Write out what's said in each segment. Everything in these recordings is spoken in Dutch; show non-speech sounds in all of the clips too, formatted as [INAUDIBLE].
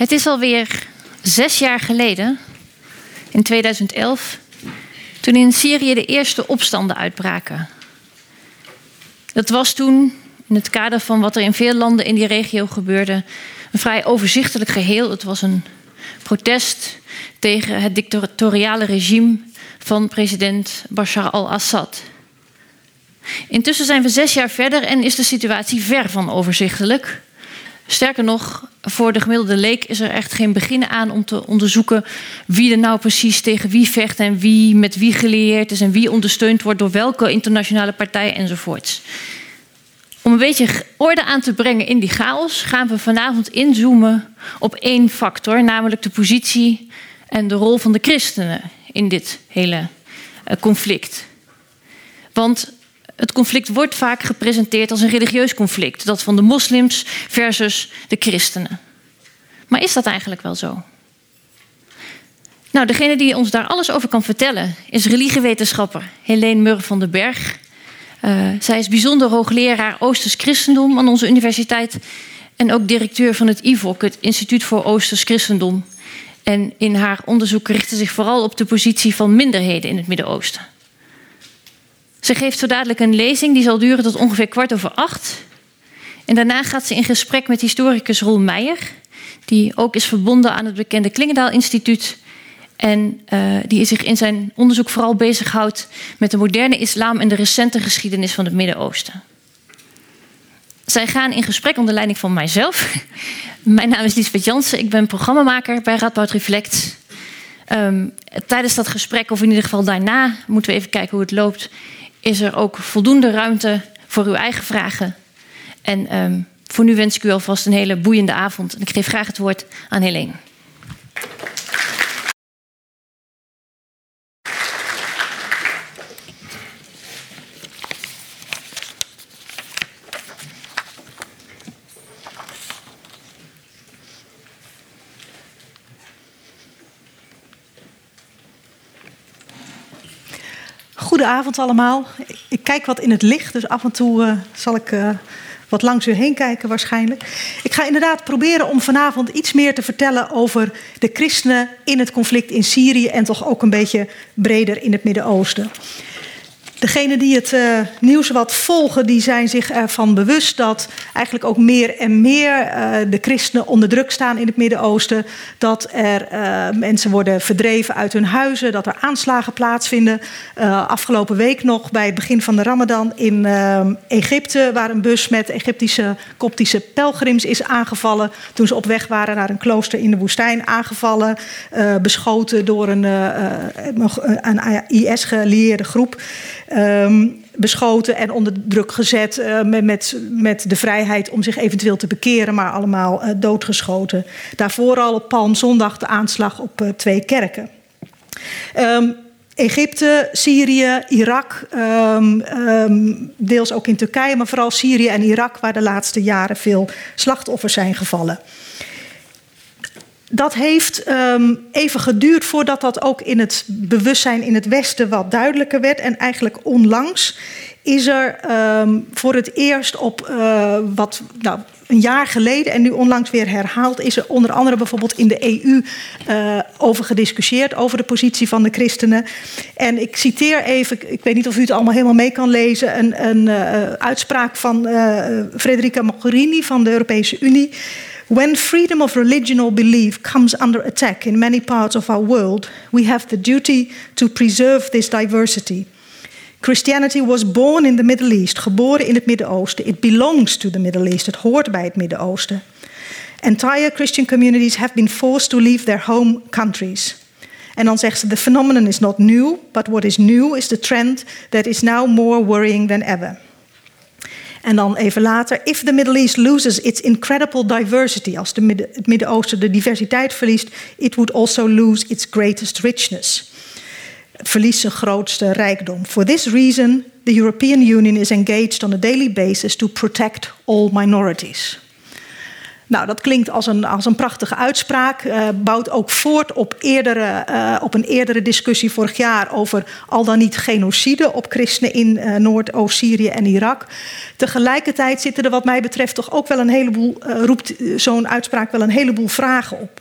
Het is alweer zes jaar geleden, in 2011, toen in Syrië de eerste opstanden uitbraken. Dat was toen, in het kader van wat er in veel landen in die regio gebeurde, een vrij overzichtelijk geheel. Het was een protest tegen het dictatoriale regime van president Bashar al-Assad. Intussen zijn we zes jaar verder en is de situatie ver van overzichtelijk. Sterker nog, voor de gemiddelde leek is er echt geen begin aan om te onderzoeken wie er nou precies tegen wie vecht en wie met wie geleerd is en wie ondersteund wordt door welke internationale partij enzovoorts. Om een beetje orde aan te brengen in die chaos gaan we vanavond inzoomen op één factor, namelijk de positie en de rol van de christenen in dit hele eh, conflict. Want het conflict wordt vaak gepresenteerd als een religieus conflict. Dat van de moslims versus de christenen. Maar is dat eigenlijk wel zo? Nou, degene die ons daar alles over kan vertellen is religiewetenschapper Helene Murr van den Berg. Uh, zij is bijzonder hoogleraar Oosters Christendom aan onze universiteit en ook directeur van het IVOC, het Instituut voor Oosters Christendom. En in haar onderzoek richt ze zich vooral op de positie van minderheden in het Midden-Oosten. Ze geeft zo dadelijk een lezing die zal duren tot ongeveer kwart over acht. En daarna gaat ze in gesprek met historicus Roel Meijer, die ook is verbonden aan het bekende Klingendaal Instituut. En uh, die zich in zijn onderzoek vooral bezighoudt met de moderne islam en de recente geschiedenis van het Midden-Oosten. Zij gaan in gesprek onder leiding van mijzelf. [LAUGHS] Mijn naam is Lisbeth Jansen, ik ben programmamaker bij Radboud Reflect. Um, tijdens dat gesprek, of in ieder geval daarna, moeten we even kijken hoe het loopt is er ook voldoende ruimte voor uw eigen vragen. En um, voor nu wens ik u alvast een hele boeiende avond. En ik geef graag het woord aan Helene. Goedenavond allemaal. Ik kijk wat in het licht, dus af en toe uh, zal ik uh, wat langs u heen kijken waarschijnlijk. Ik ga inderdaad proberen om vanavond iets meer te vertellen over de christenen in het conflict in Syrië en toch ook een beetje breder in het Midden-Oosten. Degenen die het uh, nieuws wat volgen, die zijn zich ervan bewust dat eigenlijk ook meer en meer uh, de christenen onder druk staan in het Midden-Oosten. Dat er uh, mensen worden verdreven uit hun huizen, dat er aanslagen plaatsvinden. afgelopen week nog bij het begin van de Ramadan in Egypte, waar een bus met Egyptische koptische pelgrims is aangevallen. Toen ze op weg waren naar een klooster in de woestijn, aangevallen, beschoten door een, een IS-gelieerde groep. Um, beschoten en onder druk gezet uh, met, met, met, de vrijheid om zich eventueel te bekeren, maar allemaal uh, doodgeschoten. Daarvoor al op Palmzondag de aanslag op uh, twee kerken. Um, Egypte, Syrië, Irak, um, deels ook in Turkije, maar vooral Syrië en Irak, waar de laatste jaren veel slachtoffers zijn gevallen dat heeft um, even geduurd voordat dat ook in het bewustzijn in het Westen wat duidelijker werd. En eigenlijk onlangs is er um, voor het eerst op uh, wat nou, een jaar geleden en nu onlangs weer herhaald, is er onder andere bijvoorbeeld in de EU uh, over gediscussieerd, over de positie van de christenen. En ik citeer even, ik weet niet of u het allemaal helemaal mee kan lezen, een, een uh, uitspraak van Federica Mogherini van de Europese Unie. When freedom of religion or belief comes under attack in many parts of our world, we have the duty to preserve this diversity. Christianity was born in the Middle East, geboren in het Midden-Oosten. It belongs to the Middle East, het hoort bij het Midden-Oosten. Entire Christian communities have been forced to leave their home countries. En dan zegt ze: The phenomenon is not new, but what is new is the trend that is now more worrying than ever. En dan even later, if the Middle East loses its incredible diversity, als de Midden, het Midden-Oosten de diversiteit verliest, it would also lose its greatest richness. Verliest zijn grootste rijkdom. For this reason, the European Union is engaged on a daily basis to protect all minorities. Nou, dat klinkt als een, als een prachtige uitspraak. Uh, bouwt ook voort op, eerdere, uh, op een eerdere discussie vorig jaar over al dan niet genocide op christenen in uh, Noord-Oost-Syrië en Irak. Tegelijkertijd zitten er, wat mij betreft, toch ook wel een heleboel, roept zo'n uitspraak wel een heleboel vragen op.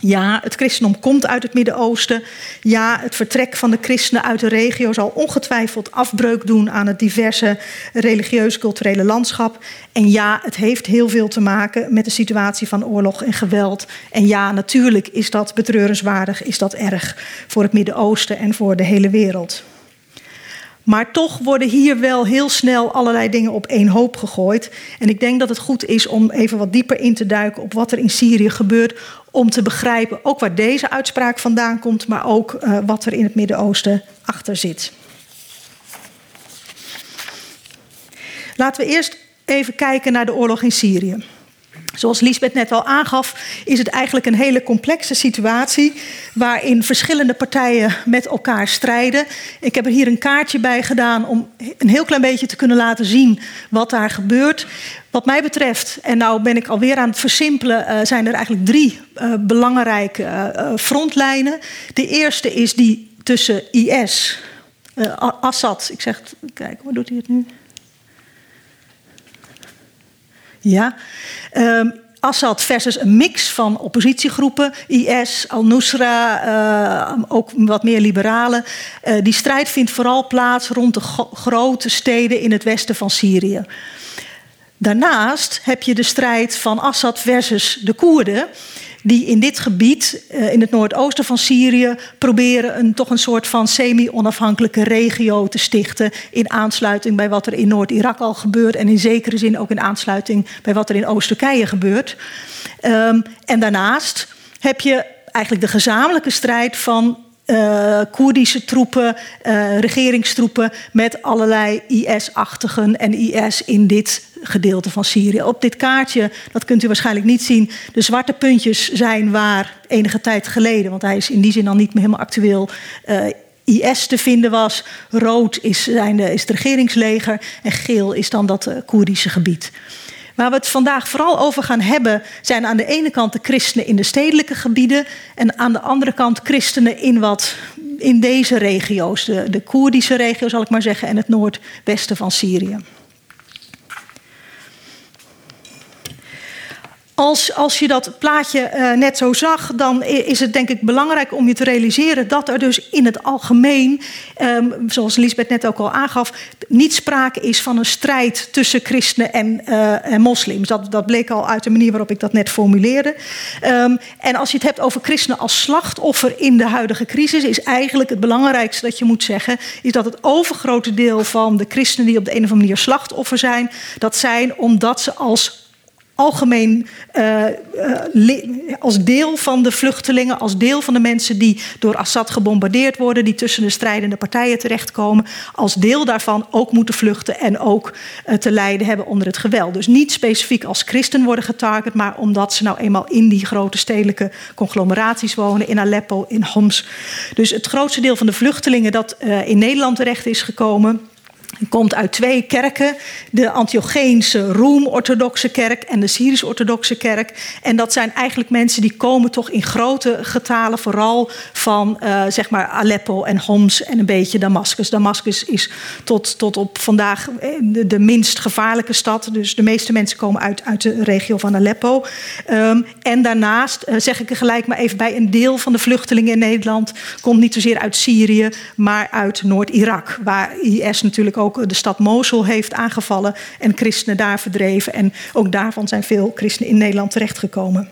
Ja, het christendom komt uit het Midden-Oosten. Ja, het vertrek van de christenen uit de regio zal ongetwijfeld afbreuk doen aan het diverse religieus-culturele landschap. En ja, het heeft heel veel te maken met de situatie van oorlog en geweld. En ja, natuurlijk is dat betreurenswaardig, is dat erg voor het Midden-Oosten en voor de hele wereld. Maar toch worden hier wel heel snel allerlei dingen op één hoop gegooid. En ik denk dat het goed is om even wat dieper in te duiken op wat er in Syrië gebeurt. Om te begrijpen ook waar deze uitspraak vandaan komt, maar ook uh, wat er in het Midden-Oosten achter zit. Laten we eerst even kijken naar de oorlog in Syrië. Zoals Lisbeth net al aangaf, is het eigenlijk een hele complexe situatie waarin verschillende partijen met elkaar strijden. Ik heb er hier een kaartje bij gedaan om een heel klein beetje te kunnen laten zien wat daar gebeurt. Wat mij betreft, en nou ben ik alweer aan het versimpelen, uh, zijn er eigenlijk drie uh, belangrijke uh, frontlijnen. De eerste is die tussen IS, Assad, ik zeg, kijk, hoe doet hij het nu? Ja. Um, Assad versus een mix van oppositiegroepen, IS, Al-Nusra, uh, ook wat meer liberalen. Uh, die strijd vindt vooral plaats rond de grote steden in het westen van Syrië. Daarnaast heb je de strijd van Assad versus de Koerden die in dit gebied, uh, in het noordoosten van Syrië, proberen een, toch een soort van semi-onafhankelijke regio te stichten. In aansluiting bij wat er in Noord-Irak al gebeurt. En in zekere zin ook in aansluiting bij wat er in Oost-Turkije gebeurt. Um, en daarnaast heb je eigenlijk de gezamenlijke strijd van uh, Koerdische troepen, uh, regeringstroepen met allerlei IS-achtigen en IS in dit gedeelte van Syrië. Op dit kaartje, dat kunt u waarschijnlijk niet zien, de zwarte puntjes zijn waar enige tijd geleden, want hij is in die zin al niet meer helemaal actueel. Uh, IS te vinden was. Rood is, zijn de, is het regeringsleger en geel is dan dat Koerdische gebied. Waar we het vandaag vooral over gaan hebben, zijn aan de ene kant de christenen in de stedelijke gebieden en aan de andere kant christenen in wat in deze regio's, de, de Koerdische regio zal ik maar zeggen, en het noordwesten van Syrië. Als, als je dat plaatje uh, net zo zag, dan is het denk ik belangrijk om je te realiseren dat er dus in het algemeen, um, zoals Lisbeth net ook al aangaf, niet sprake is van een strijd tussen christenen en, uh, en moslims. Dat, dat bleek al uit de manier waarop ik dat net formuleerde. Um, en als je het hebt over christenen als slachtoffer in de huidige crisis, is eigenlijk het belangrijkste dat je moet zeggen, is dat het overgrote deel van de christenen die op de een of andere manier slachtoffer zijn, dat zijn omdat ze als algemeen uh, uh, als deel van de vluchtelingen, als deel van de mensen die door Assad gebombardeerd worden, die tussen de strijdende partijen terechtkomen, als deel daarvan ook moeten vluchten en ook uh, te lijden hebben onder het geweld. Dus niet specifiek als christen worden getarget, maar omdat ze nou eenmaal in die grote stedelijke conglomeraties wonen, in Aleppo, in Homs. Dus het grootste deel van de vluchtelingen dat in Nederland terecht is gekomen komt uit twee kerken. De Antiocheense Roem-orthodoxe kerk en de Syrisch-orthodoxe kerk. En dat zijn eigenlijk mensen die komen toch in grote getalen... vooral van uh, zeg maar Aleppo en Homs en een beetje Damascus. Damascus is tot, tot op vandaag eh, de, minst gevaarlijke stad. Dus de meeste mensen komen uit, uit de regio van Aleppo. Um, en daarnaast, uh, zeg ik er gelijk maar even bij... een deel van de vluchtelingen in Nederland... komt niet zozeer uit Syrië, maar uit Noord-Irak... waar IS natuurlijk ook ook de stad Mosul heeft aangevallen en christenen daar verdreven. En ook daarvan zijn veel christenen in Nederland terechtgekomen.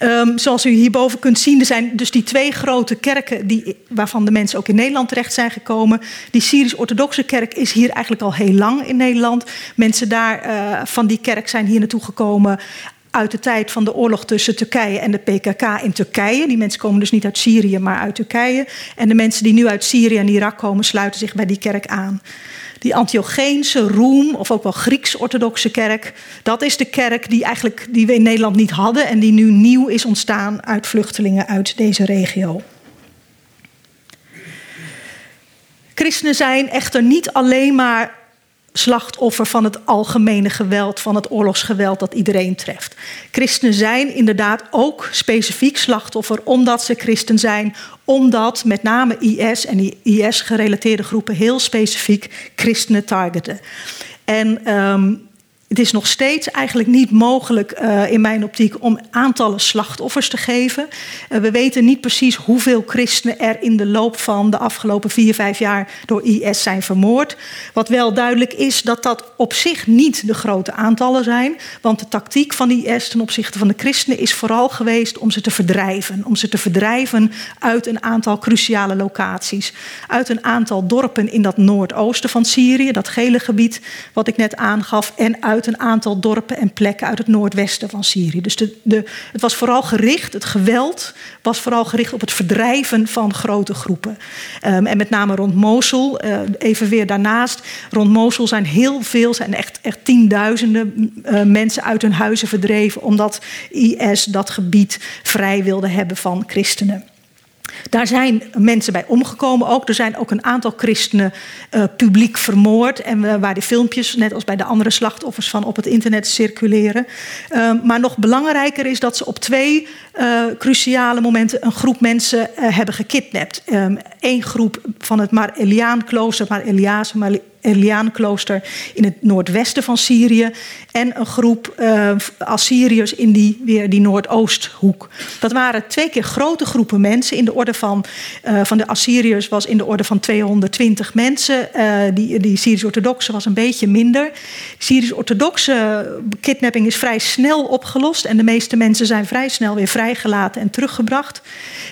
Um, zoals u hierboven kunt zien, er zijn dus die twee grote kerken die, waarvan de mensen ook in Nederland terecht zijn gekomen. Die Syrisch-orthodoxe kerk is hier eigenlijk al heel lang in Nederland. Mensen daar uh, van die kerk zijn hier naartoe gekomen uit de tijd van de oorlog tussen Turkije en de PKK in Turkije. Die mensen komen dus niet uit Syrië, maar uit Turkije. En de mensen die nu uit Syrië en Irak komen, sluiten zich bij die kerk aan. Die Antiocheense Roem, of ook wel Grieks-orthodoxe kerk, dat is de kerk die, eigenlijk, die we in Nederland niet hadden en die nu nieuw is ontstaan uit vluchtelingen uit deze regio. Christenen zijn echter niet alleen maar slachtoffer van het algemene geweld, van het oorlogsgeweld dat iedereen treft. Christenen zijn inderdaad ook specifiek slachtoffer omdat ze christen zijn, omdat met name IS en IS-gerelateerde groepen heel specifiek christenen targeten. En um, het is nog steeds eigenlijk niet mogelijk uh, in mijn optiek om aantallen slachtoffers te geven. Uh, we weten niet precies hoeveel christenen er in de loop van de afgelopen vier, vijf jaar door IS zijn vermoord. Wat wel duidelijk is dat dat op zich niet de grote aantallen zijn. Want de tactiek van IS ten opzichte van de christenen is vooral geweest om ze te verdrijven. Om ze te verdrijven uit een aantal cruciale locaties. Uit een aantal dorpen in dat noordoosten van Syrië, dat gele gebied wat ik net aangaf. En uit een aantal dorpen en plekken uit het noordwesten van Syrië. Dus de, de, het was vooral gericht, het geweld was vooral gericht op het verdrijven van grote groepen. Um, en met name rond Mosul, uh, even weer daarnaast. Rond Mosul zijn heel veel, zijn echt, echt tienduizenden uh, mensen uit hun huizen verdreven, omdat IS dat gebied vrij wilde hebben van christenen. Daar zijn mensen bij omgekomen ook. Er zijn ook een aantal christenen uh, publiek vermoord. En waar die filmpjes, net als bij de andere slachtoffers, van op het internet circuleren. Uh, maar nog belangrijker is dat ze op twee uh, cruciale momenten een groep mensen uh, hebben gekidnapt. Eén um, groep van het Mar Eliaan klooster, Mar Eliaanse Eliaanklooster in het noordwesten van Syrië. En een groep uh, Assyriërs in die, weer die Noordoosthoek. Dat waren twee keer grote groepen mensen. In de orde van, uh, van de Assyriërs was in de orde van 220 mensen. Uh, die, die Syrisch-Orthodoxe was een beetje minder. Syrisch-Orthodoxe kidnapping is vrij snel opgelost. En de meeste mensen zijn vrij snel weer vrijgelaten en teruggebracht.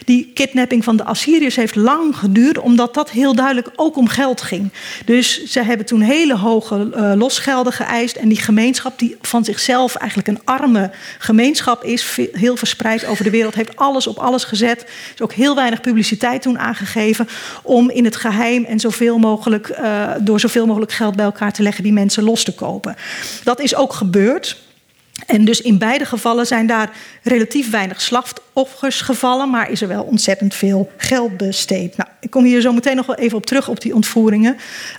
Die kidnapping van de Assyriërs heeft lang geduurd, omdat dat heel duidelijk ook om geld ging. Dus ze hebben toen hele hoge uh, losgelden geëist. En die gemeenschap, die van zichzelf eigenlijk een arme gemeenschap is, heel verspreid over de wereld, heeft alles op alles gezet. Is ook heel weinig publiciteit toen aangegeven om in het geheim en zoveel mogelijk, uh, door zoveel mogelijk geld bij elkaar te leggen die mensen los te kopen. Dat is ook gebeurd. En dus in beide gevallen zijn daar relatief weinig slachtoffers gevallen, maar is er wel ontzettend veel geld besteed. Nou, ik kom hier zo meteen nog wel even op terug op die ontvoeringen,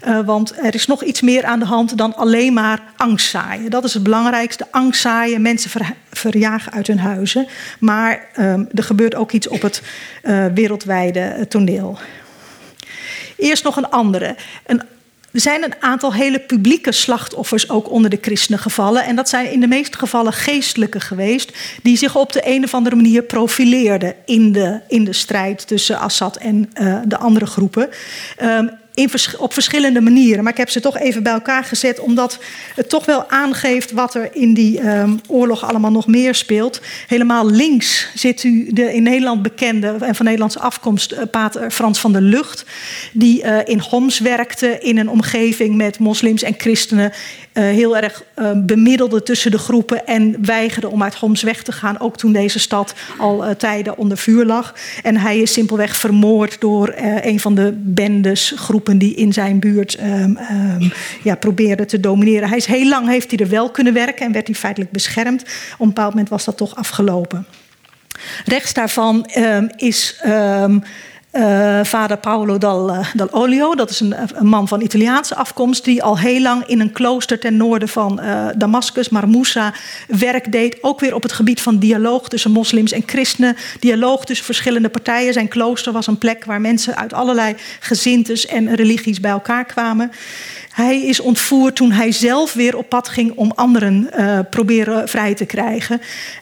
uh, want er is nog iets meer aan de hand dan alleen maar angst zaaien. Dat is het belangrijkste: angst zaaien, mensen ver, verjagen uit hun huizen. Maar um, er gebeurt ook iets op het uh, wereldwijde toneel. Eerst nog een andere. Een er zijn een aantal hele publieke slachtoffers ook onder de christenen gevallen. En dat zijn in de meeste gevallen geestelijke geweest. Die zich op de een of andere manier profileerden in de, in de strijd tussen Assad en uh, de andere groepen. Um, in, op verschillende manieren. Maar ik heb ze toch even bij elkaar gezet, omdat het toch wel aangeeft wat er in die um, oorlog allemaal nog meer speelt. Helemaal links zit u de in Nederland bekende en van Nederlandse afkomst, uh, pater Frans van der Lucht, die uh, in Homs werkte in een omgeving met moslims en christenen. Uh, heel erg uh, bemiddelde tussen de groepen en weigerde om uit Homs weg te gaan, ook toen deze stad al uh, tijden onder vuur lag. En hij is simpelweg vermoord door een van de bendes, groepen die in zijn buurt um, ja, probeerden te domineren. Hij heel lang heeft hij er wel kunnen werken en werd hij feitelijk beschermd. Op een bepaald moment was dat toch afgelopen. Rechts daarvan um, is uh, vader Paolo Dal, uh, Dal Olio. Dat is een, man van Italiaanse afkomst die al heel lang in een klooster ten noorden van uh, Damascus, Marmousa, werk deed. Ook weer op het gebied van dialoog tussen moslims en christenen. Dialoog tussen verschillende partijen. Zijn klooster was een plek waar mensen uit allerlei gezintes en religies bij elkaar kwamen. Hij is ontvoerd toen hij zelf weer op pad ging om anderen uh, proberen vrij te krijgen.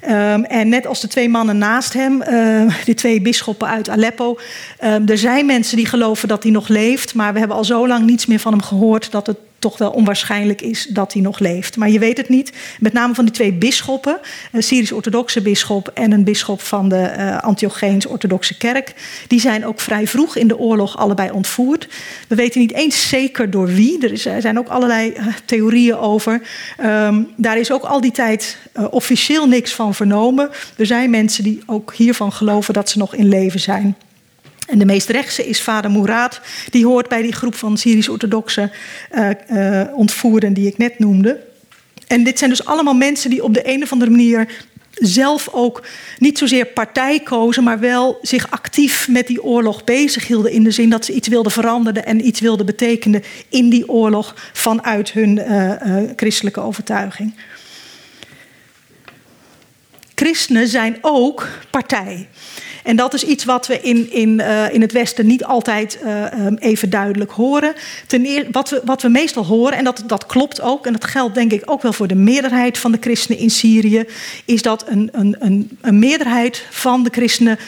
Um, en net als de twee mannen naast hem, uh, die twee bisschoppen uit Aleppo. Um, er zijn mensen die geloven dat hij nog leeft, maar we hebben al zo lang niets meer van hem gehoord dat het toch wel onwaarschijnlijk is dat hij nog leeft. Maar je weet het niet. Met name van die twee bisschoppen, een Syrisch-orthodoxe bisschop en een bisschop van de uh, Antiocheens-orthodoxe kerk, die zijn ook vrij vroeg in de oorlog allebei ontvoerd. We weten niet eens zeker door wie. Er, er zijn ook allerlei uh, theorieën over. Um, daar is ook al die tijd uh, officieel niks van vernomen. Er zijn mensen die ook hiervan geloven dat ze nog in leven zijn. En de meest rechtse is vader Mourad. Die hoort bij die groep van Syrisch-orthodoxe uh, uh, ontvoerden die ik net noemde. En dit zijn dus allemaal mensen die op de een of andere manier zelf ook niet zozeer partij kozen, maar wel zich actief met die oorlog bezighielden. In de zin dat ze iets wilden veranderen en iets wilden betekenen in die oorlog vanuit hun uh, christelijke overtuiging. Christenen zijn ook partij. En dat is iets wat we in, in, uh, in het Westen niet altijd uh, um, even duidelijk horen. Ten eer, wat, we, wat we meestal horen, en dat, dat klopt ook, en dat geldt denk ik ook wel voor de meerderheid van de christenen in Syrië, is dat een, een, een, een meerderheid van de christenen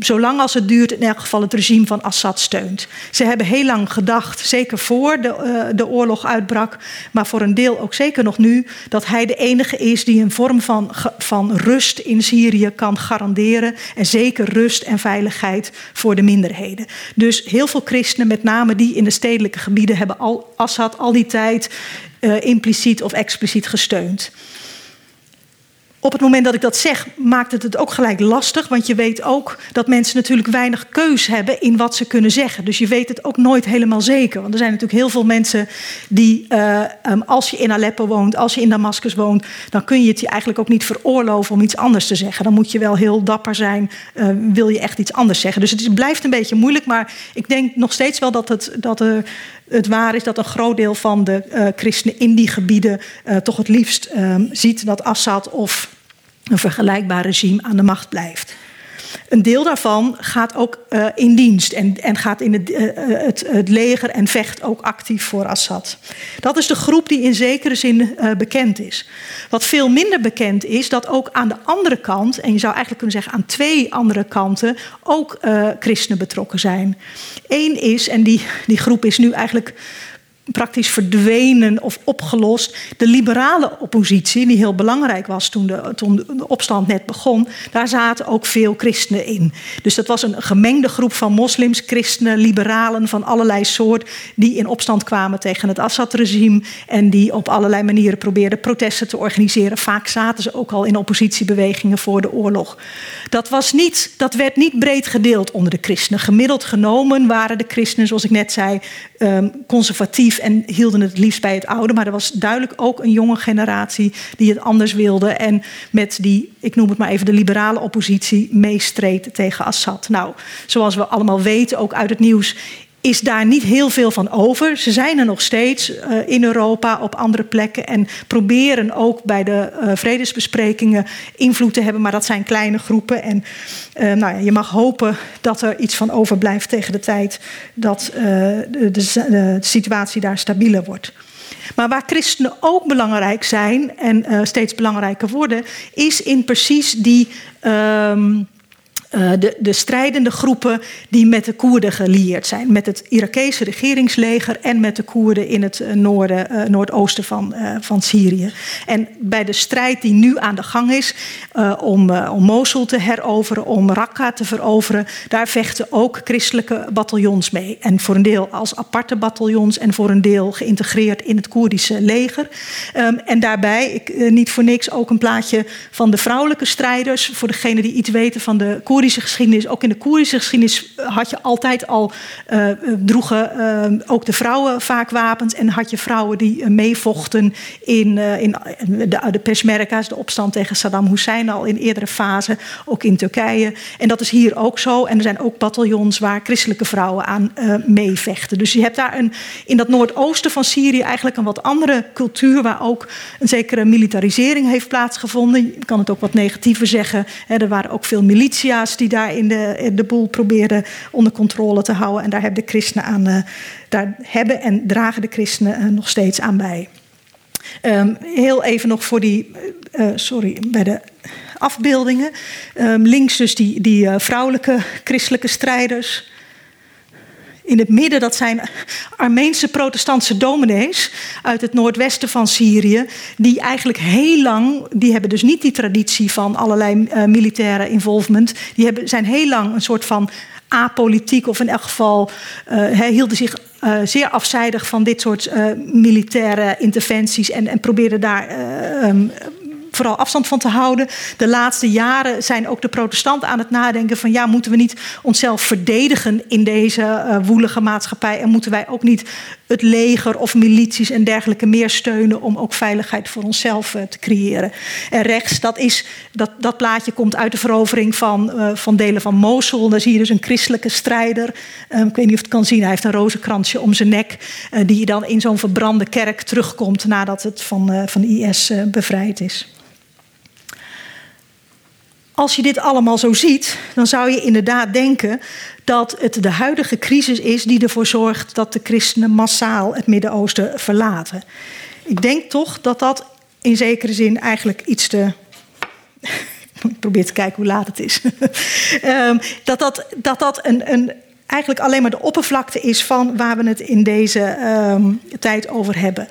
zolang als het duurt, in elk geval het regime van Assad steunt. Ze hebben heel lang gedacht, zeker voor de, uh, de oorlog uitbrak, maar voor een deel ook zeker nog nu, dat hij de enige is die een vorm van, van rust in Syrië kan garanderen. En zeker rust en veiligheid voor de minderheden. Dus heel veel christenen, met name die in de stedelijke gebieden, hebben al, Assad al die tijd uh, impliciet of expliciet gesteund. Op het moment dat ik dat zeg, maakt het het ook gelijk lastig. Want je weet ook dat mensen natuurlijk weinig keus hebben in wat ze kunnen zeggen. Dus je weet het ook nooit helemaal zeker. Want er zijn natuurlijk heel veel mensen die, uh, um, als je in Aleppo woont, als je in Damascus woont, dan kun je het je eigenlijk ook niet veroorloven om iets anders te zeggen. Dan moet je wel heel dapper zijn, uh, wil je echt iets anders zeggen. Dus het blijft een beetje moeilijk. Maar ik denk nog steeds wel dat het, dat er het waar is dat een groot deel van de uh, christenen in die gebieden uh, toch het liefst uh, ziet dat Assad of een vergelijkbaar regime aan de macht blijft. Een deel daarvan gaat ook uh, in dienst en, en gaat in het, uh, het, het, leger en vecht ook actief voor Assad. Dat is de groep die in zekere zin bekend is. Wat veel minder bekend is, dat ook aan de andere kant, en je zou eigenlijk kunnen zeggen aan twee andere kanten, ook christenen betrokken zijn. Eén is, en die, die groep is nu eigenlijk praktisch verdwenen of opgelost. De liberale oppositie, die heel belangrijk was toen de, toen de opstand net begon, daar zaten ook veel christenen in. Dus dat was een gemengde groep van moslims, christenen, liberalen van allerlei soort, die in opstand kwamen tegen het Assad-regime en die op allerlei manieren probeerden protesten te organiseren. Vaak zaten ze ook al in oppositiebewegingen voor de oorlog. Dat, was niet, dat werd niet breed gedeeld onder de christenen. Gemiddeld genomen waren de christenen, zoals ik net zei, conservatief en hielden het liefst bij het oude. Maar er was duidelijk ook een jonge generatie die het anders wilde. En met die, ik noem het maar even, de liberale oppositie meestreed tegen Assad. Nou, zoals we allemaal weten, ook uit het nieuws, is daar niet heel veel van over. Ze zijn er nog steeds uh, in Europa, op andere plekken. En proberen ook bij de uh, vredesbesprekingen invloed te hebben. Maar dat zijn kleine groepen. En uh, nou ja, je mag hopen dat er iets van overblijft tegen de tijd dat de, de, de, situatie daar stabieler wordt. Maar waar christenen ook belangrijk zijn en steeds belangrijker worden, is in precies die. Um, uh, de, de, strijdende groepen die met de Koerden gelieerd zijn. Met het Irakese regeringsleger en met de Koerden in het uh, noorden, uh, noordoosten van, van Syrië. En bij de strijd die nu aan de gang is om, om Mosul te heroveren, om Raqqa te veroveren, daar vechten ook christelijke bataljons mee. En voor een deel als aparte bataljons en voor een deel geïntegreerd in het Koerdische leger. Um, en daarbij, niet voor niks, ook een plaatje van de vrouwelijke strijders. Voor degenen die iets weten van de Koerdische Koerdische geschiedenis, ook in de Koerdische geschiedenis had je altijd al, uh, droegen uh, ook de vrouwen vaak wapens. En had je vrouwen die meevochten in, in de, de Peshmerga's, de opstand tegen Saddam Hussein al in eerdere fase, ook in Turkije. En dat is hier ook zo. En er zijn ook bataljons waar christelijke vrouwen aan meevechten. Dus je hebt daar een, in dat noordoosten van Syrië eigenlijk een wat andere cultuur, waar ook een zekere militarisering heeft plaatsgevonden. Je kan het ook wat negatiever zeggen. Er waren ook veel militia's die daar in de, de boel proberen onder controle te houden. En daar hebben de christenen, aan, uh, daar hebben en dragen de christenen uh, nog steeds aan bij. Um, heel even nog voor die, uh, sorry, bij de afbeeldingen. Um, links dus die, die vrouwelijke christelijke strijders in het midden, dat zijn Armeense protestantse dominees uit het noordwesten van Syrië, die eigenlijk heel lang, die hebben dus niet die traditie van allerlei uh, militaire involvement, die hebben, zijn heel lang een soort van apolitiek of in elk geval uh, hielden zich uh, zeer afzijdig van dit soort militaire interventies en, en probeerden daar um, vooral afstand van te houden. De laatste jaren zijn ook de protestanten aan het nadenken van ja, moeten we niet onszelf verdedigen in deze uh, woelige maatschappij en moeten wij ook niet het leger of milities en dergelijke meer steunen om ook veiligheid voor onszelf te creëren. En rechts, dat, is, dat, dat plaatje komt uit de verovering van, van delen van Mosul. Daar zie je dus een christelijke strijder. Ik weet niet of het kan zien, hij heeft een rozenkransje om zijn nek, die dan in zo'n verbrande kerk terugkomt nadat het van, van IS bevrijd is. Als je dit allemaal zo ziet, dan zou je inderdaad denken dat het de huidige crisis is die ervoor zorgt dat de christenen massaal het Midden-Oosten verlaten. Ik denk toch dat dat in zekere zin eigenlijk iets te. [LAUGHS] Ik probeer te kijken hoe laat het is. [LAUGHS] Ehm, dat dat, dat, dat een, een eigenlijk alleen maar de oppervlakte is van waar we het in deze um, tijd over hebben.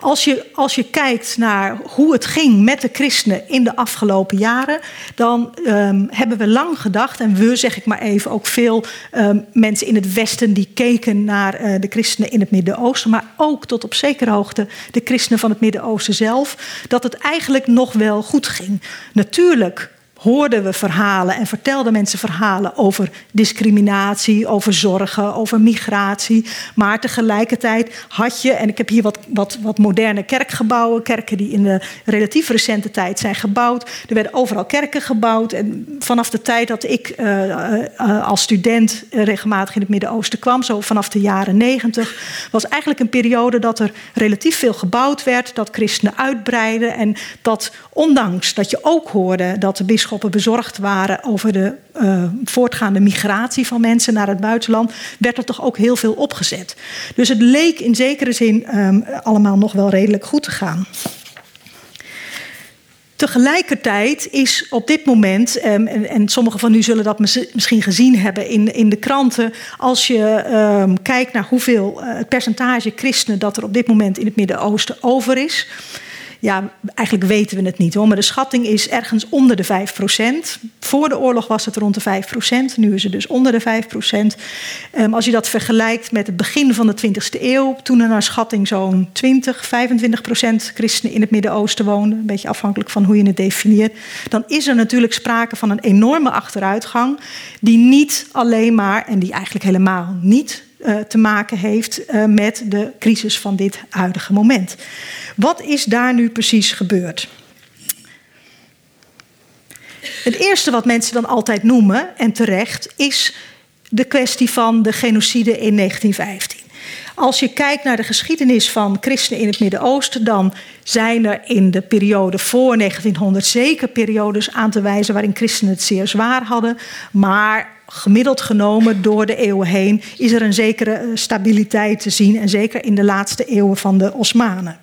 Als je, als je kijkt naar hoe het ging met de christenen in de afgelopen jaren, dan um, hebben we lang gedacht, en we zeg ik maar even, ook veel um, mensen in het Westen die keken naar uh, de christenen in het Midden-Oosten, maar ook tot op zekere hoogte de christenen van het Midden-Oosten zelf, dat het eigenlijk nog wel goed ging. Natuurlijk hoorden we verhalen en vertelden mensen verhalen over discriminatie, over zorgen, over migratie. Maar tegelijkertijd had je, en ik heb hier wat, wat, wat moderne kerkgebouwen, kerken die in de relatief recente tijd zijn gebouwd. Er werden overal kerken gebouwd. En vanaf de tijd dat ik uh, uh, als student regelmatig in het Midden-Oosten kwam, zo vanaf de jaren negentig, was eigenlijk een periode dat er relatief veel gebouwd werd, dat christenen uitbreiden en dat ondanks dat je ook hoorde dat de bisschop bezorgd waren over de uh, voortgaande migratie van mensen naar het buitenland, werd er toch ook heel veel opgezet. Dus het leek in zekere zin um, allemaal nog wel redelijk goed te gaan. Tegelijkertijd is op dit moment, um, en, en sommigen van u zullen dat misschien gezien hebben in, in de kranten, als je um, kijkt naar hoeveel uh, het percentage christenen dat er op dit moment in het Midden-Oosten over is. Ja, eigenlijk weten we het niet hoor. Maar de schatting is ergens onder de 5% Voor de oorlog was het rond de 5% Nu is het dus onder de 5 um, Als je dat vergelijkt met het begin van de 20e eeuw. Toen er naar schatting zo'n 20, 25% christenen in het Midden-Oosten woonden. Een beetje afhankelijk van hoe je het definieert. Dan is er natuurlijk sprake van een enorme achteruitgang. Die niet alleen maar, en die eigenlijk helemaal niet uh, te maken heeft uh, met de crisis van dit huidige moment. Wat is daar nu precies gebeurd? Het eerste wat mensen dan altijd noemen, en terecht, is de kwestie van de genocide in 1915. Als je kijkt naar de geschiedenis van christenen in het Midden-Oosten, dan zijn er in de periode voor 1900 zeker periodes aan te wijzen waarin christenen het zeer zwaar hadden. Maar gemiddeld genomen door de eeuwen heen is er een zekere eh, stabiliteit te zien. En zeker in de laatste eeuwen van de Osmanen.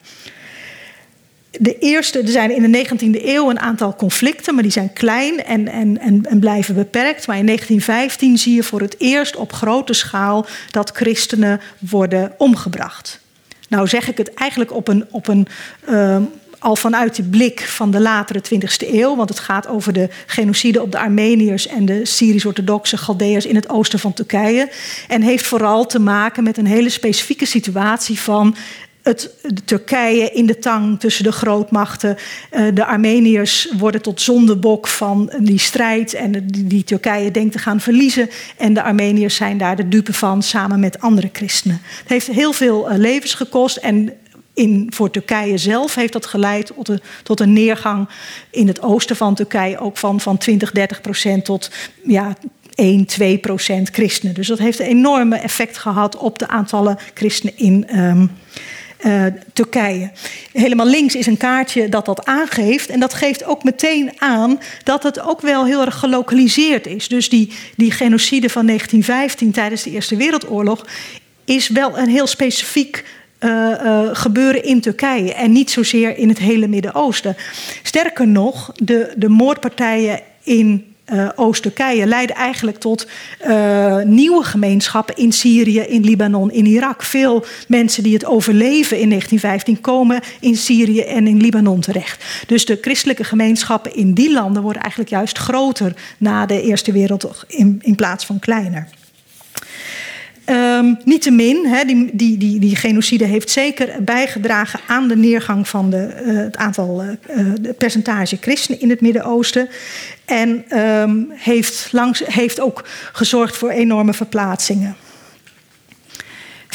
De eerste, er zijn in de 19e eeuw een aantal conflicten, maar die zijn klein en, en, en, en, blijven beperkt. Maar in 1915 zie je voor het eerst op grote schaal dat christenen worden omgebracht. Nou zeg ik het eigenlijk op een, op een uh, al vanuit de blik van de latere 20e eeuw, want het gaat over de genocide op de Armeniërs en de Syrisch-orthodoxe Galdeërs in het oosten van Turkije. En heeft vooral te maken met een hele specifieke situatie van het, Turkije in de tang tussen de grootmachten. Eh, de Armeniërs worden tot zondebok van die strijd en die, Turkije denkt te gaan verliezen. En de Armeniërs zijn daar de dupe van samen met andere christenen. Het heeft heel veel eh, levens gekost en in, voor Turkije zelf heeft dat geleid tot een, tot een neergang in het oosten van Turkije ook van, van 20, 30 procent tot ja, 1, 2 procent christenen. Dus dat heeft een enorme effect gehad op de aantallen christenen in um, uh, Turkije. Helemaal links is een kaartje dat dat aangeeft. En dat geeft ook meteen aan dat het ook wel heel erg gelokaliseerd is. Dus die, die genocide van 1915 tijdens de Eerste Wereldoorlog is wel een heel specifiek gebeuren in Turkije en niet zozeer in het hele Midden-Oosten. Sterker nog, de, de moordpartijen in uh, Oost-Turkije leiden eigenlijk tot nieuwe gemeenschappen in Syrië, in Libanon, in Irak. Veel mensen die het overleven in 1915 komen in Syrië en in Libanon terecht. Dus de christelijke gemeenschappen in die landen worden eigenlijk juist groter na de Eerste Wereldoorlog in, in plaats van kleiner. Um, Niettemin, he, die, die, die, die genocide heeft zeker bijgedragen aan de neergang van de, uh, het aantal uh, de percentage christenen in het Midden-Oosten. En um, heeft, langs, heeft ook gezorgd voor enorme verplaatsingen.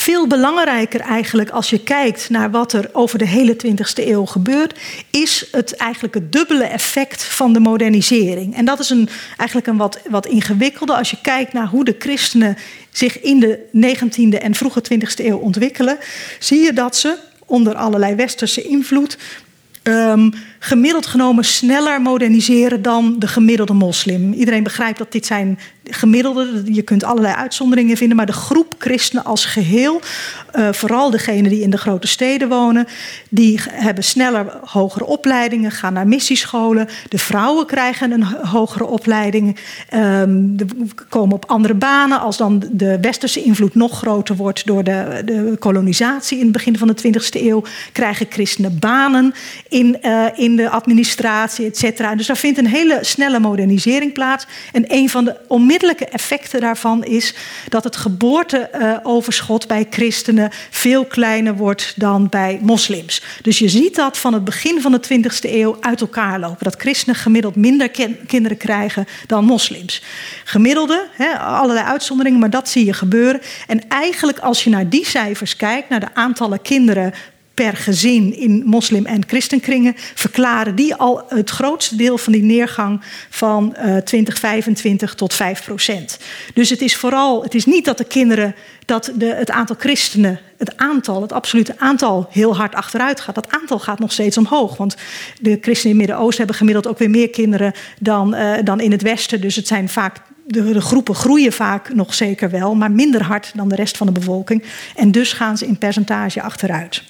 Veel belangrijker eigenlijk als je kijkt naar wat er over de hele 20e eeuw gebeurt, is het eigenlijk het dubbele effect van de modernisering. En dat is een, eigenlijk een wat, wat ingewikkelde als je kijkt naar hoe de christenen zich in de 19e en vroege 20e eeuw ontwikkelen, zie je dat ze onder allerlei westerse invloed um, gemiddeld genomen sneller moderniseren dan de gemiddelde moslim. Iedereen begrijpt dat dit zijn gemiddelde, je kunt allerlei uitzonderingen vinden, maar de groep christenen als geheel, uh, vooral degenen die in de grote steden wonen, die hebben sneller hogere opleidingen, gaan naar missiescholen. De vrouwen krijgen een hogere opleiding, de, komen op andere banen. Als dan de westerse invloed nog groter wordt door de, de kolonisatie in het begin van de 20e eeuw, krijgen christenen banen in, uh, in de administratie, et cetera. Dus daar vindt een hele snelle modernisering plaats. En een van de onmiddellijke effecten daarvan is dat het geboorteoverschot bij christenen veel kleiner wordt dan bij moslims. Dus je ziet dat van het begin van de 20e eeuw uit elkaar lopen. Dat christenen gemiddeld minder kinderen krijgen dan moslims. Gemiddelde, hè, allerlei uitzonderingen, maar dat zie je gebeuren. En eigenlijk als je naar die cijfers kijkt, naar de aantallen kinderen per gezin in moslim- en christenkringen verklaren die al het grootste deel van die neergang van uh, 2025 tot 5 procent. Dus het is vooral, het is niet dat de kinderen, dat de, het aantal christenen, het aantal, het absolute aantal heel hard achteruit gaat. Dat aantal gaat nog steeds omhoog. Want de christenen in het Midden-Oosten hebben gemiddeld ook weer meer kinderen dan, uh, dan in het Westen. Dus het zijn vaak de, de, groepen groeien vaak nog zeker wel, maar minder hard dan de rest van de bevolking. En dus gaan ze in percentage achteruit.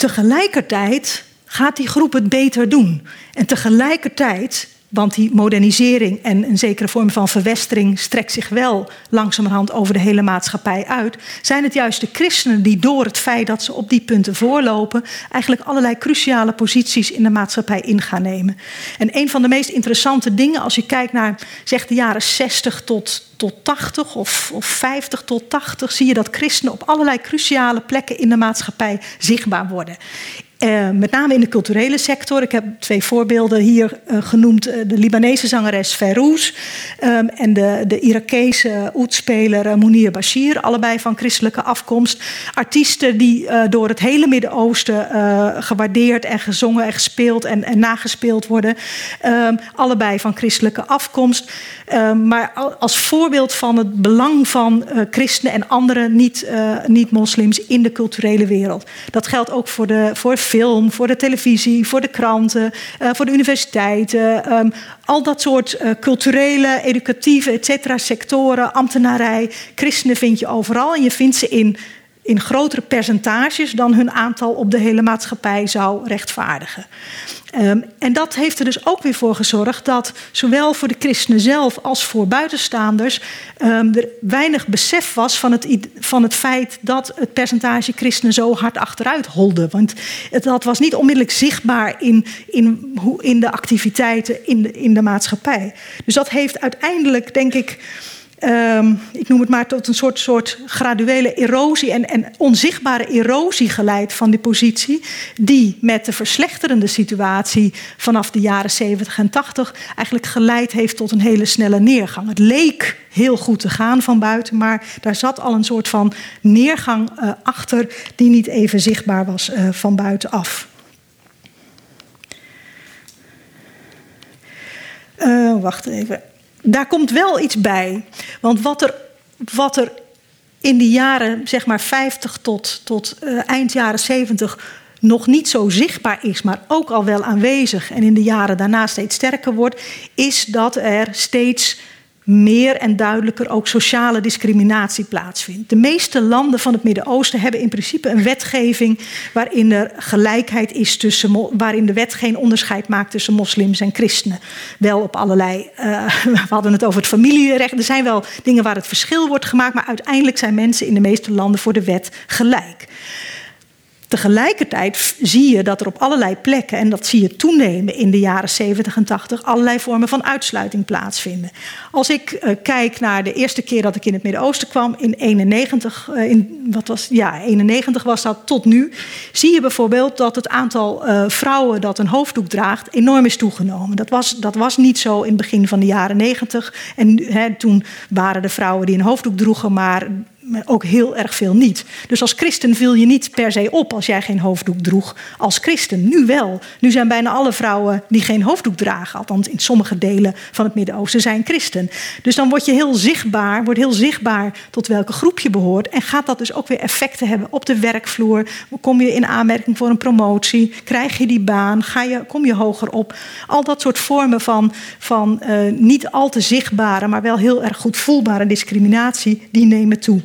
Tegelijkertijd gaat die groep het beter doen. En tegelijkertijd, want die modernisering en een zekere vorm van verwestering strekt zich wel langzamerhand over de hele maatschappij uit, zijn het juist de christenen die door het feit dat ze op die punten voorlopen, eigenlijk allerlei cruciale posities in de maatschappij in gaan nemen. En een van de meest interessante dingen, als je kijkt naar zeg de jaren 60 tot tot 80 of, of 50 tot 80 zie je dat christenen op allerlei cruciale plekken in de maatschappij zichtbaar worden. Uh, met name in de culturele sector. Ik heb twee voorbeelden hier uh, genoemd. Uh, de Libanese zangeres Ferouz um, en de, de Irakese oetspeler Mounir Bashir. Allebei van christelijke afkomst. Artiesten die door het hele Midden-Oosten gewaardeerd en gezongen en gespeeld en, en nagespeeld worden. Um, allebei van christelijke afkomst. Um, maar als voorbeeld van het belang van christenen en andere niet-moslims niet in de culturele wereld. Dat geldt ook voor de voor film, voor de televisie, voor de kranten, uh, voor de universiteiten. Um, al dat soort uh, culturele, educatieve, et cetera, sectoren, ambtenarij. Christenen vind je overal en je vindt ze in in grotere percentages dan hun aantal op de hele maatschappij zou rechtvaardigen. Um, en dat heeft er dus ook weer voor gezorgd dat zowel voor de christenen zelf als voor buitenstaanders um, er weinig besef was van het, van het feit dat het percentage christenen zo hard achteruit holde. Want het, dat was niet onmiddellijk zichtbaar in, in, in de activiteiten in in de maatschappij. Dus dat heeft uiteindelijk, denk ik um, ik noem het maar tot een soort, soort graduele erosie en, en onzichtbare erosie geleid van die positie, die met de verslechterende situatie vanaf de jaren 70 en 80 eigenlijk geleid heeft tot een hele snelle neergang. Het leek heel goed te gaan van buiten, maar daar zat al een soort van neergang uh, achter die niet even zichtbaar was uh, van buitenaf. Uh, wacht even daar komt wel iets bij. Want wat er, wat er in de jaren zeg maar 50 tot, tot uh, eind jaren 70 nog niet zo zichtbaar is, maar ook al wel aanwezig en in de jaren daarna steeds sterker wordt, is dat er steeds meer en duidelijker ook sociale discriminatie plaatsvindt. De meeste landen van het Midden-Oosten hebben in principe een wetgeving waarin er gelijkheid is tussen, waarin de wet geen onderscheid maakt tussen moslims en christenen. Wel op allerlei, uh, [LAUGHS] we hadden het over het familierecht, er zijn wel dingen waar het verschil wordt gemaakt, maar uiteindelijk zijn mensen in de meeste landen voor de wet gelijk. Tegelijkertijd zie je dat er op allerlei plekken, en dat zie je toenemen in de jaren 70 en 80, allerlei vormen van uitsluiting plaatsvinden. Als ik uh, kijk naar de eerste keer dat ik in het Midden-Oosten kwam, in 91, uh, eh, in, wat was, ja, 91 was dat tot nu, zie je bijvoorbeeld dat het aantal uh, vrouwen dat een hoofddoek draagt enorm is toegenomen. Dat was, dat was niet zo in het begin van de jaren 90. En toen waren de vrouwen die een hoofddoek droegen maar ook heel erg veel niet. Dus als christen viel je niet per se op als jij geen hoofddoek droeg als christen. Nu wel. Nu zijn bijna alle vrouwen die geen hoofddoek dragen, althans in sommige delen van het Midden-Oosten, zijn christen. Dus dan word je heel zichtbaar, wordt heel zichtbaar tot welke groep je behoort. En gaat dat dus ook weer effecten hebben op de werkvloer? Kom je in aanmerking voor een promotie? Krijg je die baan? Ga je, kom je hoger op? Al dat soort vormen van, van uh, niet al te zichtbare, maar wel heel erg goed voelbare discriminatie, die nemen toe.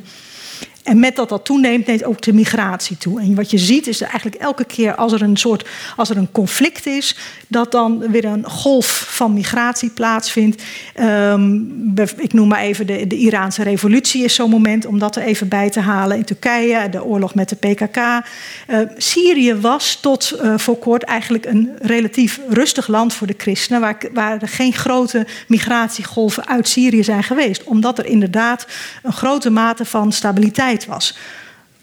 En met dat dat toeneemt, neemt ook de migratie toe. En wat je ziet is dat eigenlijk elke keer als er een soort als er een conflict is, dat dan weer een golf van migratie plaatsvindt. Um, ik noem maar even de, de Iraanse revolutie is zo'n moment om dat er even bij te halen. In Turkije, de oorlog met de PKK. Ehm, Syrië was tot uh, voor kort eigenlijk een relatief rustig land voor de christenen, waar, waar er geen grote migratiegolven uit Syrië zijn geweest. Omdat er inderdaad een grote mate van stabiliteit was.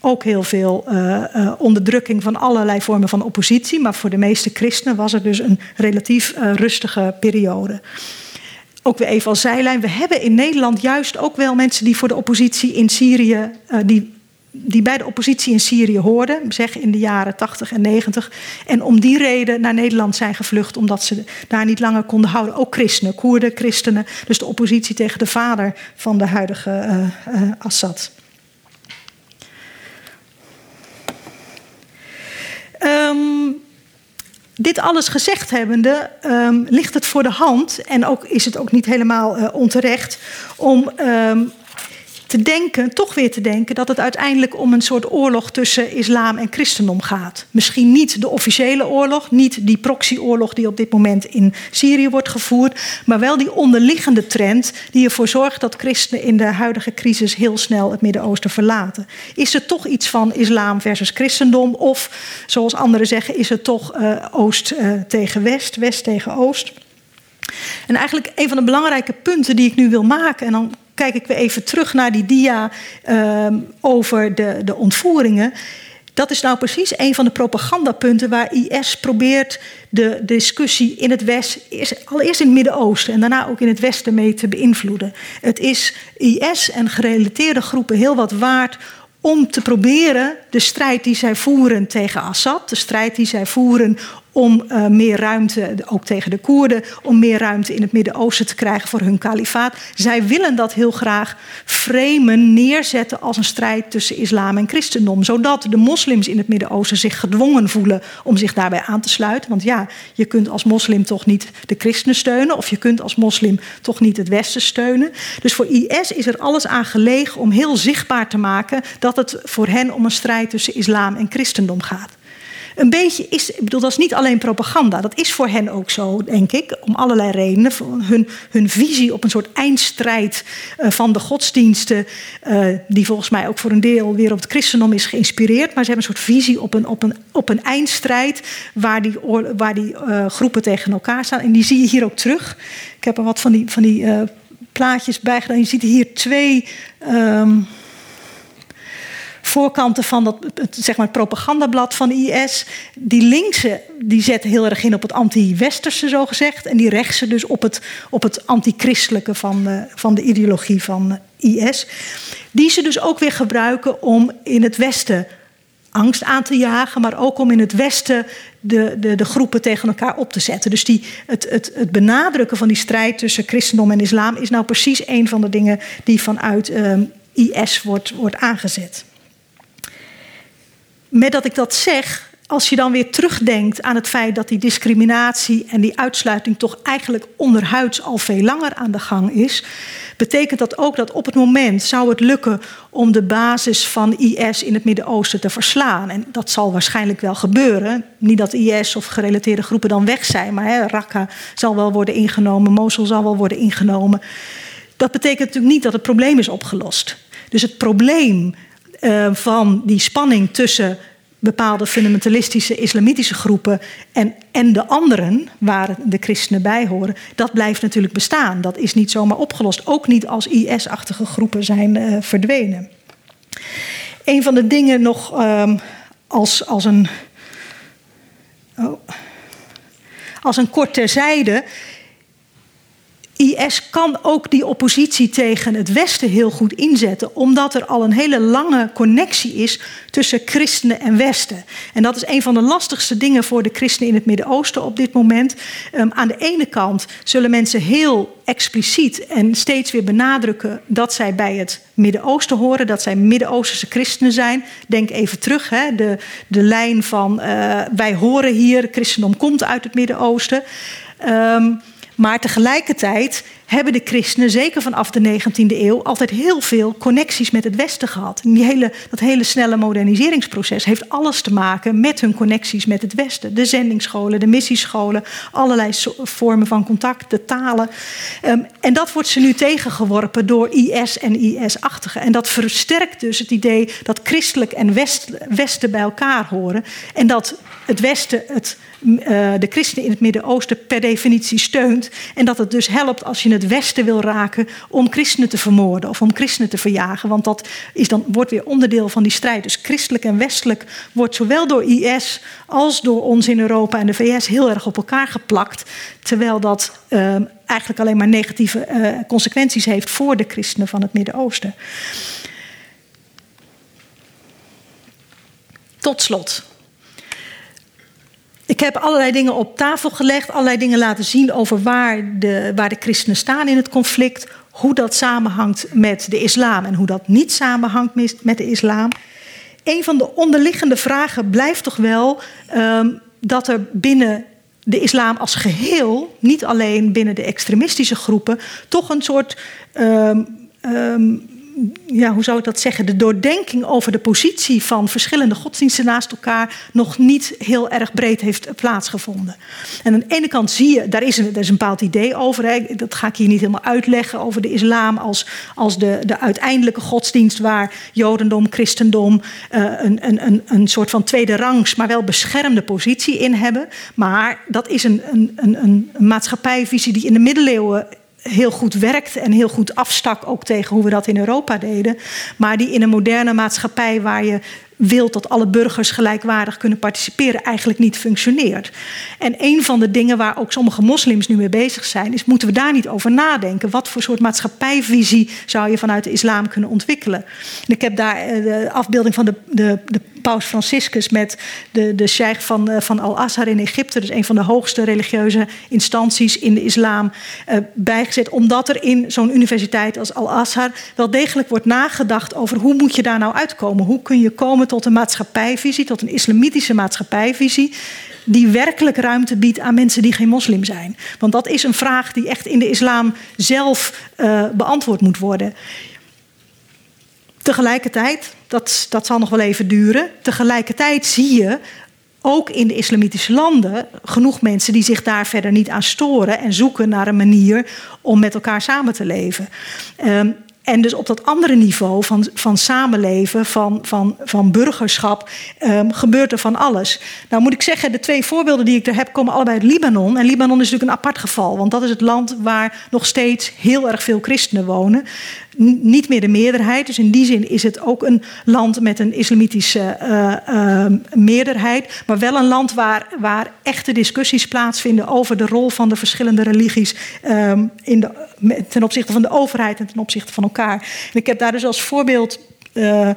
Ook heel veel uh, uh, onderdrukking van allerlei vormen van oppositie. Maar voor de meeste christenen was er dus een relatief uh, rustige periode. Ook weer even als zijlijn. We hebben in Nederland juist ook wel mensen die voor de oppositie in Syrië. die, die bij de oppositie in Syrië hoorden, zeg in de jaren 80 en 90. En om die reden naar Nederland zijn gevlucht, omdat ze daar niet langer konden houden. Ook christenen, Koerden, christenen. Dus de oppositie tegen de vader van de huidige Assad. Um, dit alles gezegd hebbende, um, ligt het voor de hand, en ook is het ook niet helemaal uh, onterecht, om um, te denken, toch weer te denken, dat het uiteindelijk om een soort oorlog tussen islam en christendom gaat. Misschien niet de officiële oorlog, niet die proxyoorlog die op dit moment in Syrië wordt gevoerd, maar wel die onderliggende trend die ervoor zorgt dat christenen in de huidige crisis heel snel het Midden-Oosten verlaten. Is het toch iets van islam versus christendom? Of, zoals anderen zeggen, is het toch uh, Oost uh, tegen West, West tegen Oost? En eigenlijk een van de belangrijke punten die ik nu wil maken, en dan kijk ik weer even terug naar die dia uh, over de, de ontvoeringen. Dat is nou precies een van de propagandapunten waar IS probeert de discussie in het West, allereerst in het Midden-Oosten en daarna ook in het Westen mee te beïnvloeden. Het is IS en gerelateerde groepen heel wat waard om te proberen de strijd die zij voeren tegen Assad, de strijd die zij voeren om uh, meer ruimte, ook tegen de Koerden, om meer ruimte in het Midden-Oosten te krijgen voor hun kalifaat. Zij willen dat heel graag framen, neerzetten als een strijd tussen islam en christendom, zodat de moslims in het Midden-Oosten zich gedwongen voelen om zich daarbij aan te sluiten. Want ja, je kunt als moslim toch niet de christenen steunen, of je kunt als moslim toch niet het Westen steunen. Dus voor IS is er alles aan gelegen om heel zichtbaar te maken dat het voor hen om een strijd tussen islam en christendom gaat een beetje is, ik bedoel, dat is niet alleen propaganda. Dat is voor hen ook zo, denk ik, om allerlei redenen. Hun, hun visie op een soort eindstrijd uh, van de godsdiensten, uh, die volgens mij ook voor een deel weer op het christendom is geïnspireerd. Maar ze hebben een soort visie op een, op een, op een eindstrijd waar die, waar die uh, groepen tegen elkaar staan. En die zie je hier ook terug. Ik heb er wat van die, van die plaatjes bij gedaan. Je ziet hier twee. Um, voorkanten van dat, het, zeg maar, propagandablad van IS. Die linkse die zetten heel erg in op het anti-westerse, zo gezegd. En die rechtse dus op het, op het anti-christelijke van, uh, van de ideologie van uh, IS. Die ze dus ook weer gebruiken om in het Westen angst aan te jagen, maar ook om in het Westen de, de, de groepen tegen elkaar op te zetten. Dus die, het, het, het benadrukken van die strijd tussen christendom en islam is nou precies een van de dingen die vanuit um, IS wordt, wordt aangezet met dat ik dat zeg, als je dan weer terugdenkt aan het feit dat die discriminatie en die uitsluiting toch eigenlijk onderhuids al veel langer aan de gang is, betekent dat ook dat op het moment zou het lukken om de basis van IS in het Midden-Oosten te verslaan. En dat zal waarschijnlijk wel gebeuren. Niet dat IS of gerelateerde groepen dan weg zijn, maar hè, Raqqa zal wel worden ingenomen, Mosul zal wel worden ingenomen. Dat betekent natuurlijk niet dat het probleem is opgelost. Dus het probleem uh, van die spanning tussen bepaalde fundamentalistische islamitische groepen en, en de anderen, waar de christenen bij horen, dat blijft natuurlijk bestaan. Dat is niet zomaar opgelost. Ook niet als IS-achtige groepen zijn uh, verdwenen. Een van de dingen nog um, als, als een. Oh, als een kort terzijde IS kan ook die oppositie tegen het Westen heel goed inzetten, omdat er al een hele lange connectie is tussen christenen en Westen. En dat is een van de lastigste dingen voor de christenen in het Midden-Oosten op dit moment. Um, aan de ene kant zullen mensen heel expliciet en steeds weer benadrukken dat zij bij het Midden-Oosten horen, dat zij Midden-Oosterse christenen zijn. Denk even terug, hè, de, de lijn van uh, wij horen hier, christendom komt uit het Midden-Oosten. Um, maar tegelijkertijd hebben de christenen, zeker vanaf de 19e eeuw, altijd heel veel connecties met het Westen gehad. Die hele, dat hele snelle moderniseringsproces heeft alles te maken met hun connecties met het Westen. De zendingsscholen, de missiescholen, allerlei vormen van contact, de talen. Um, en dat wordt ze nu tegengeworpen door IS en IS-achtigen. En dat versterkt dus het idee dat christelijk en West, Westen bij elkaar horen. En dat het Westen het, uh, de christenen in het Midden-Oosten per definitie steunt. En dat het dus helpt als je het Westen wil raken om christenen te vermoorden of om christenen te verjagen. Want dat is dan, wordt weer onderdeel van die strijd. Dus christelijk en westelijk wordt zowel door IS als door ons in Europa en de VS heel erg op elkaar geplakt. Terwijl dat uh, eigenlijk alleen maar negatieve uh, consequenties heeft voor de christenen van het Midden-Oosten. Tot slot. Ik heb allerlei dingen op tafel gelegd, allerlei dingen laten zien over waar de, waar de christenen staan in het conflict, hoe dat samenhangt met de islam en hoe dat niet samenhangt met de islam. Een van de onderliggende vragen blijft toch wel um, dat er binnen de islam als geheel, niet alleen binnen de extremistische groepen, toch een soort um, um, ja, hoe zou ik dat zeggen, de doordenking over de positie van verschillende godsdiensten naast elkaar nog niet heel erg breed heeft plaatsgevonden. En aan de ene kant zie je, daar is een, daar is een bepaald idee over, hè, dat ga ik hier niet helemaal uitleggen, over de islam als, als de, de uiteindelijke godsdienst waar jodendom, christendom uh, een, een, een, een soort van tweede rangs, maar wel beschermde positie in hebben. Maar dat is een, een, een, een maatschappijvisie die in de middeleeuwen heel goed werkt en heel goed afstak ook tegen hoe we dat in Europa deden. Maar die in een moderne maatschappij waar je wil dat alle burgers gelijkwaardig kunnen participeren, eigenlijk niet functioneert. En een van de dingen waar ook sommige moslims nu mee bezig zijn, is moeten we daar niet over nadenken? Wat voor soort maatschappijvisie zou je vanuit de islam kunnen ontwikkelen? En ik heb daar eh, de afbeelding van de, de, de paus Franciscus met de, de sheikh van, uh, van Al-Azhar in Egypte, dus een van de hoogste religieuze instanties in de islam, uh, bijgezet. Omdat er in zo'n universiteit als Al-Azhar wel degelijk wordt nagedacht over hoe moet je daar nou uitkomen? Hoe kun je komen tot een maatschappijvisie, tot een islamitische maatschappijvisie, die werkelijk ruimte biedt aan mensen die geen moslim zijn. Want dat is een vraag die echt in de islam zelf uh, beantwoord moet worden. Tegelijkertijd, dat, dat zal nog wel even duren, tegelijkertijd zie je ook in de islamitische landen genoeg mensen die zich daar verder niet aan storen en zoeken naar een manier om met elkaar samen te leven. Um, en dus op dat andere niveau van, van samenleven, van, van, van burgerschap, um, gebeurt er van alles. Nou moet ik zeggen, de twee voorbeelden die ik er heb komen allebei uit Libanon. En Libanon is natuurlijk een apart geval, want dat is het land waar nog steeds heel erg veel christenen wonen niet meer de meerderheid. Dus in die zin is het ook een land met een islamitische uh, uh, meerderheid. Maar wel een land waar, waar echte discussies plaatsvinden over de rol van de verschillende religies uh, in de, ten opzichte van de overheid en ten opzichte van elkaar. Ik heb daar dus als voorbeeld uh,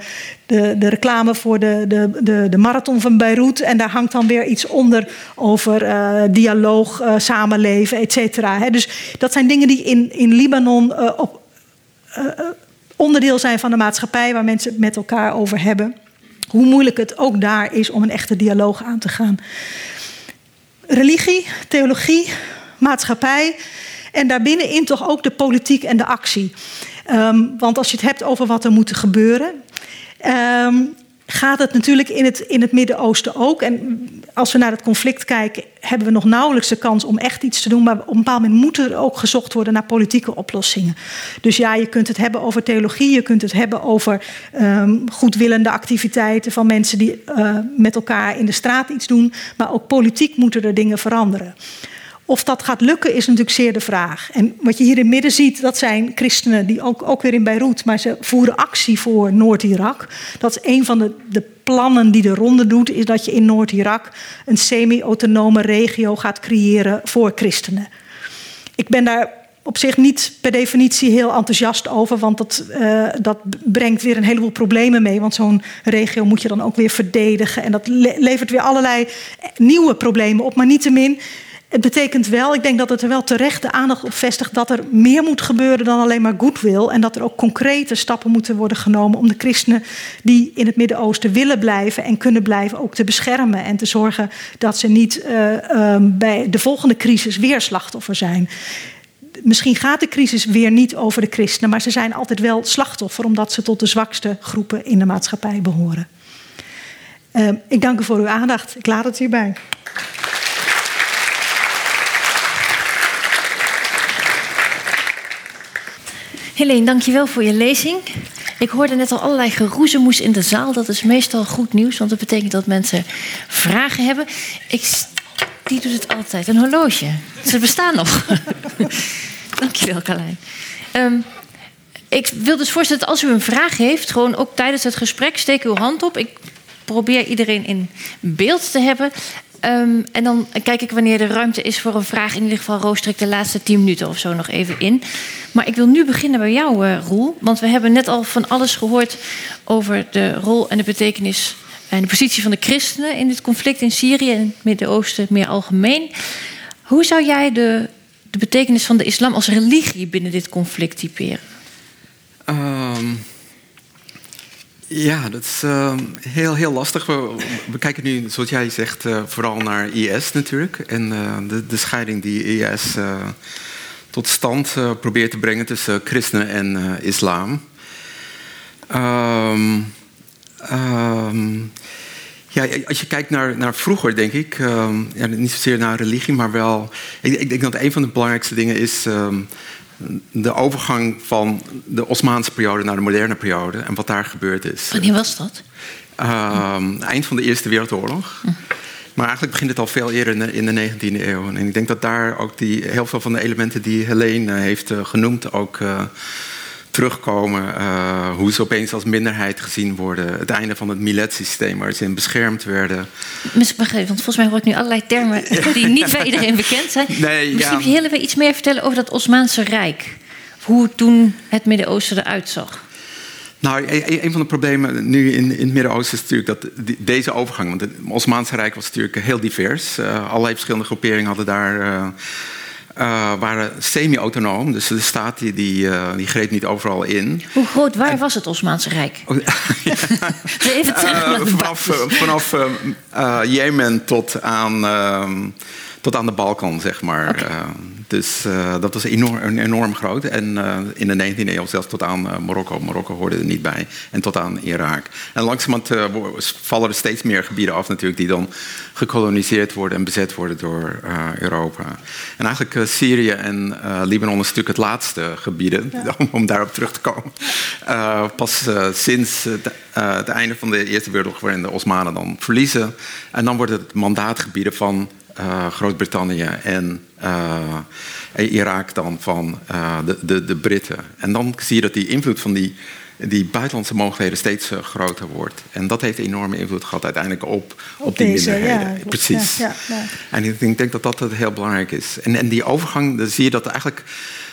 de, de, reclame voor de, de, de, de, marathon van Beirut. En daar hangt dan weer iets onder over dialoog, samenleven, et cetera. Dus dat zijn dingen die in, in Libanon op, onderdeel zijn van de maatschappij waar mensen het met elkaar over hebben. Hoe moeilijk het ook daar is om een echte dialoog aan te gaan. Religie, theologie, maatschappij en daarbinnenin toch ook de politiek en de actie. Um, want als je het hebt over wat er moet gebeuren. Um, gaat het natuurlijk in het, in het Midden-Oosten ook. En als we naar het conflict kijken, hebben we nog nauwelijks de kans om echt iets te doen. Maar op een bepaald moment moet er ook gezocht worden naar politieke oplossingen. Dus ja, je kunt het hebben over theologie, je kunt het hebben over um, goedwillende activiteiten van mensen die uh, met elkaar in de straat iets doen. Maar ook politiek moeten er dingen veranderen. Of dat gaat lukken is natuurlijk zeer de vraag. En wat je hier in midden ziet, dat zijn christenen die ook, ook weer in Beirut, maar ze voeren actie voor Noord-Irak. Dat is een van de, de plannen die de ronde doet, is dat je in Noord-Irak een semi-autonome regio gaat creëren voor christenen. Ik ben daar op zich niet per definitie heel enthousiast over, want dat, uh, dat brengt weer een heleboel problemen mee. Want zo'n regio moet je dan ook weer verdedigen. En dat le levert weer allerlei nieuwe problemen op. Maar niettemin, het betekent wel, ik denk dat het er wel terecht de aandacht op vestigt dat er meer moet gebeuren dan alleen maar goodwill. En dat er ook concrete stappen moeten worden genomen om de christenen die in het Midden-Oosten willen blijven en kunnen blijven ook te beschermen. En te zorgen dat ze niet uh, uh, bij de volgende crisis weer slachtoffer zijn misschien gaat de crisis weer niet over de christenen, maar ze zijn altijd wel slachtoffer omdat ze tot de zwakste groepen in de maatschappij behoren. Uh, ik dank u voor uw aandacht. Ik laat het hierbij. Helene, dankjewel voor je lezing. Ik hoorde net al allerlei geroezemoes in de zaal. Dat is meestal goed nieuws, want dat betekent dat mensen vragen hebben. Ik, die doet het altijd. Een horloge. Ze bestaan nog. [LAUGHS] dankjewel, Carlijn. Um, ik wil dus voorstellen dat als u een vraag heeft, gewoon ook tijdens het gesprek, steek uw hand op. Ik probeer iedereen in beeld te hebben. Um, en dan kijk ik wanneer er ruimte is voor een vraag. In ieder geval rooster ik de laatste tien minuten of zo nog even in. Maar ik wil nu beginnen bij jou, uh, Roel. Want we hebben net al van alles gehoord over de rol en de betekenis en de positie van de christenen in dit conflict in Syrië en het Midden-Oosten meer algemeen. Hoe zou jij de, de betekenis van de islam als religie binnen dit conflict typeren? Um, ja, dat is uh, heel, heel lastig. We, kijken nu, zoals jij zegt, uh, vooral naar IS natuurlijk. En uh, de, de, scheiding die IS tot stand probeert te brengen tussen christenen en islam. Um, um, ja, als je kijkt naar, naar vroeger, denk ik, ja, niet zozeer naar religie, maar wel. Ik, ik, denk dat een van de belangrijkste dingen is de overgang van de Osmaanse periode naar de moderne periode en wat daar gebeurd is. Wanneer was dat? Eind van de Eerste Wereldoorlog. Hm. Maar eigenlijk begint het al veel eerder in de, 19e eeuw. En ik denk dat daar ook die, heel veel van de elementen die Helene heeft uh, genoemd ook. Terugkomen. Uh, hoe ze opeens als minderheid gezien worden. Het einde van het miletsysteem waar ze in beschermd werden. Misschien want volgens mij hoor ik nu allerlei termen [LAUGHS] die niet bij iedereen bekend zijn. Nee, Misschien ja. willen we iets meer vertellen over dat Osmaanse Rijk. Hoe toen het Midden-Oosten eruit zag. Nou, e-, e-, een van de problemen nu in, in het Midden-Oosten is natuurlijk dat deze overgang. Want het Osmaanse Rijk was natuurlijk heel divers. Uh, allerlei verschillende groeperingen hadden daar. Uh, uh, waren semi-autonoom. Dus de staat die, die, uh, die, greep niet overal in. Hoe groot, waar en, was het Osmaanse Rijk? Oh, [LAUGHS] ja. Even terug uh, vanaf vanaf Jemen tot aan, tot aan de Balkan, zeg maar. Okay. Dus uh, dat was enorm, enorm groot. En uh, in de 19e eeuw zelfs tot aan Marokko. Marokko hoorde er niet bij. En tot aan Irak. En langzamerhand vallen er steeds meer gebieden af natuurlijk... die dan gekoloniseerd worden en bezet worden door Europa. En eigenlijk Syrië en Libanon is natuurlijk het laatste gebieden... Ja. [LAUGHS] Om, om, daarop terug te komen. pas sinds het, het, einde van de Eerste Wereldoorlog... waarin de Osmanen dan verliezen. En dan worden het mandaatgebieden van Groot-Brittannië en uh, Irak dan van uh, de, de, de Britten. En dan zie je dat die invloed van die, die buitenlandse mogelijkheden steeds groter wordt. En dat heeft enorme invloed gehad uiteindelijk op, op, die deze, minderheden. Ja, Precies. Ja, ja, en ik denk, denk, dat dat heel belangrijk is. En, en die overgang, dan zie je dat eigenlijk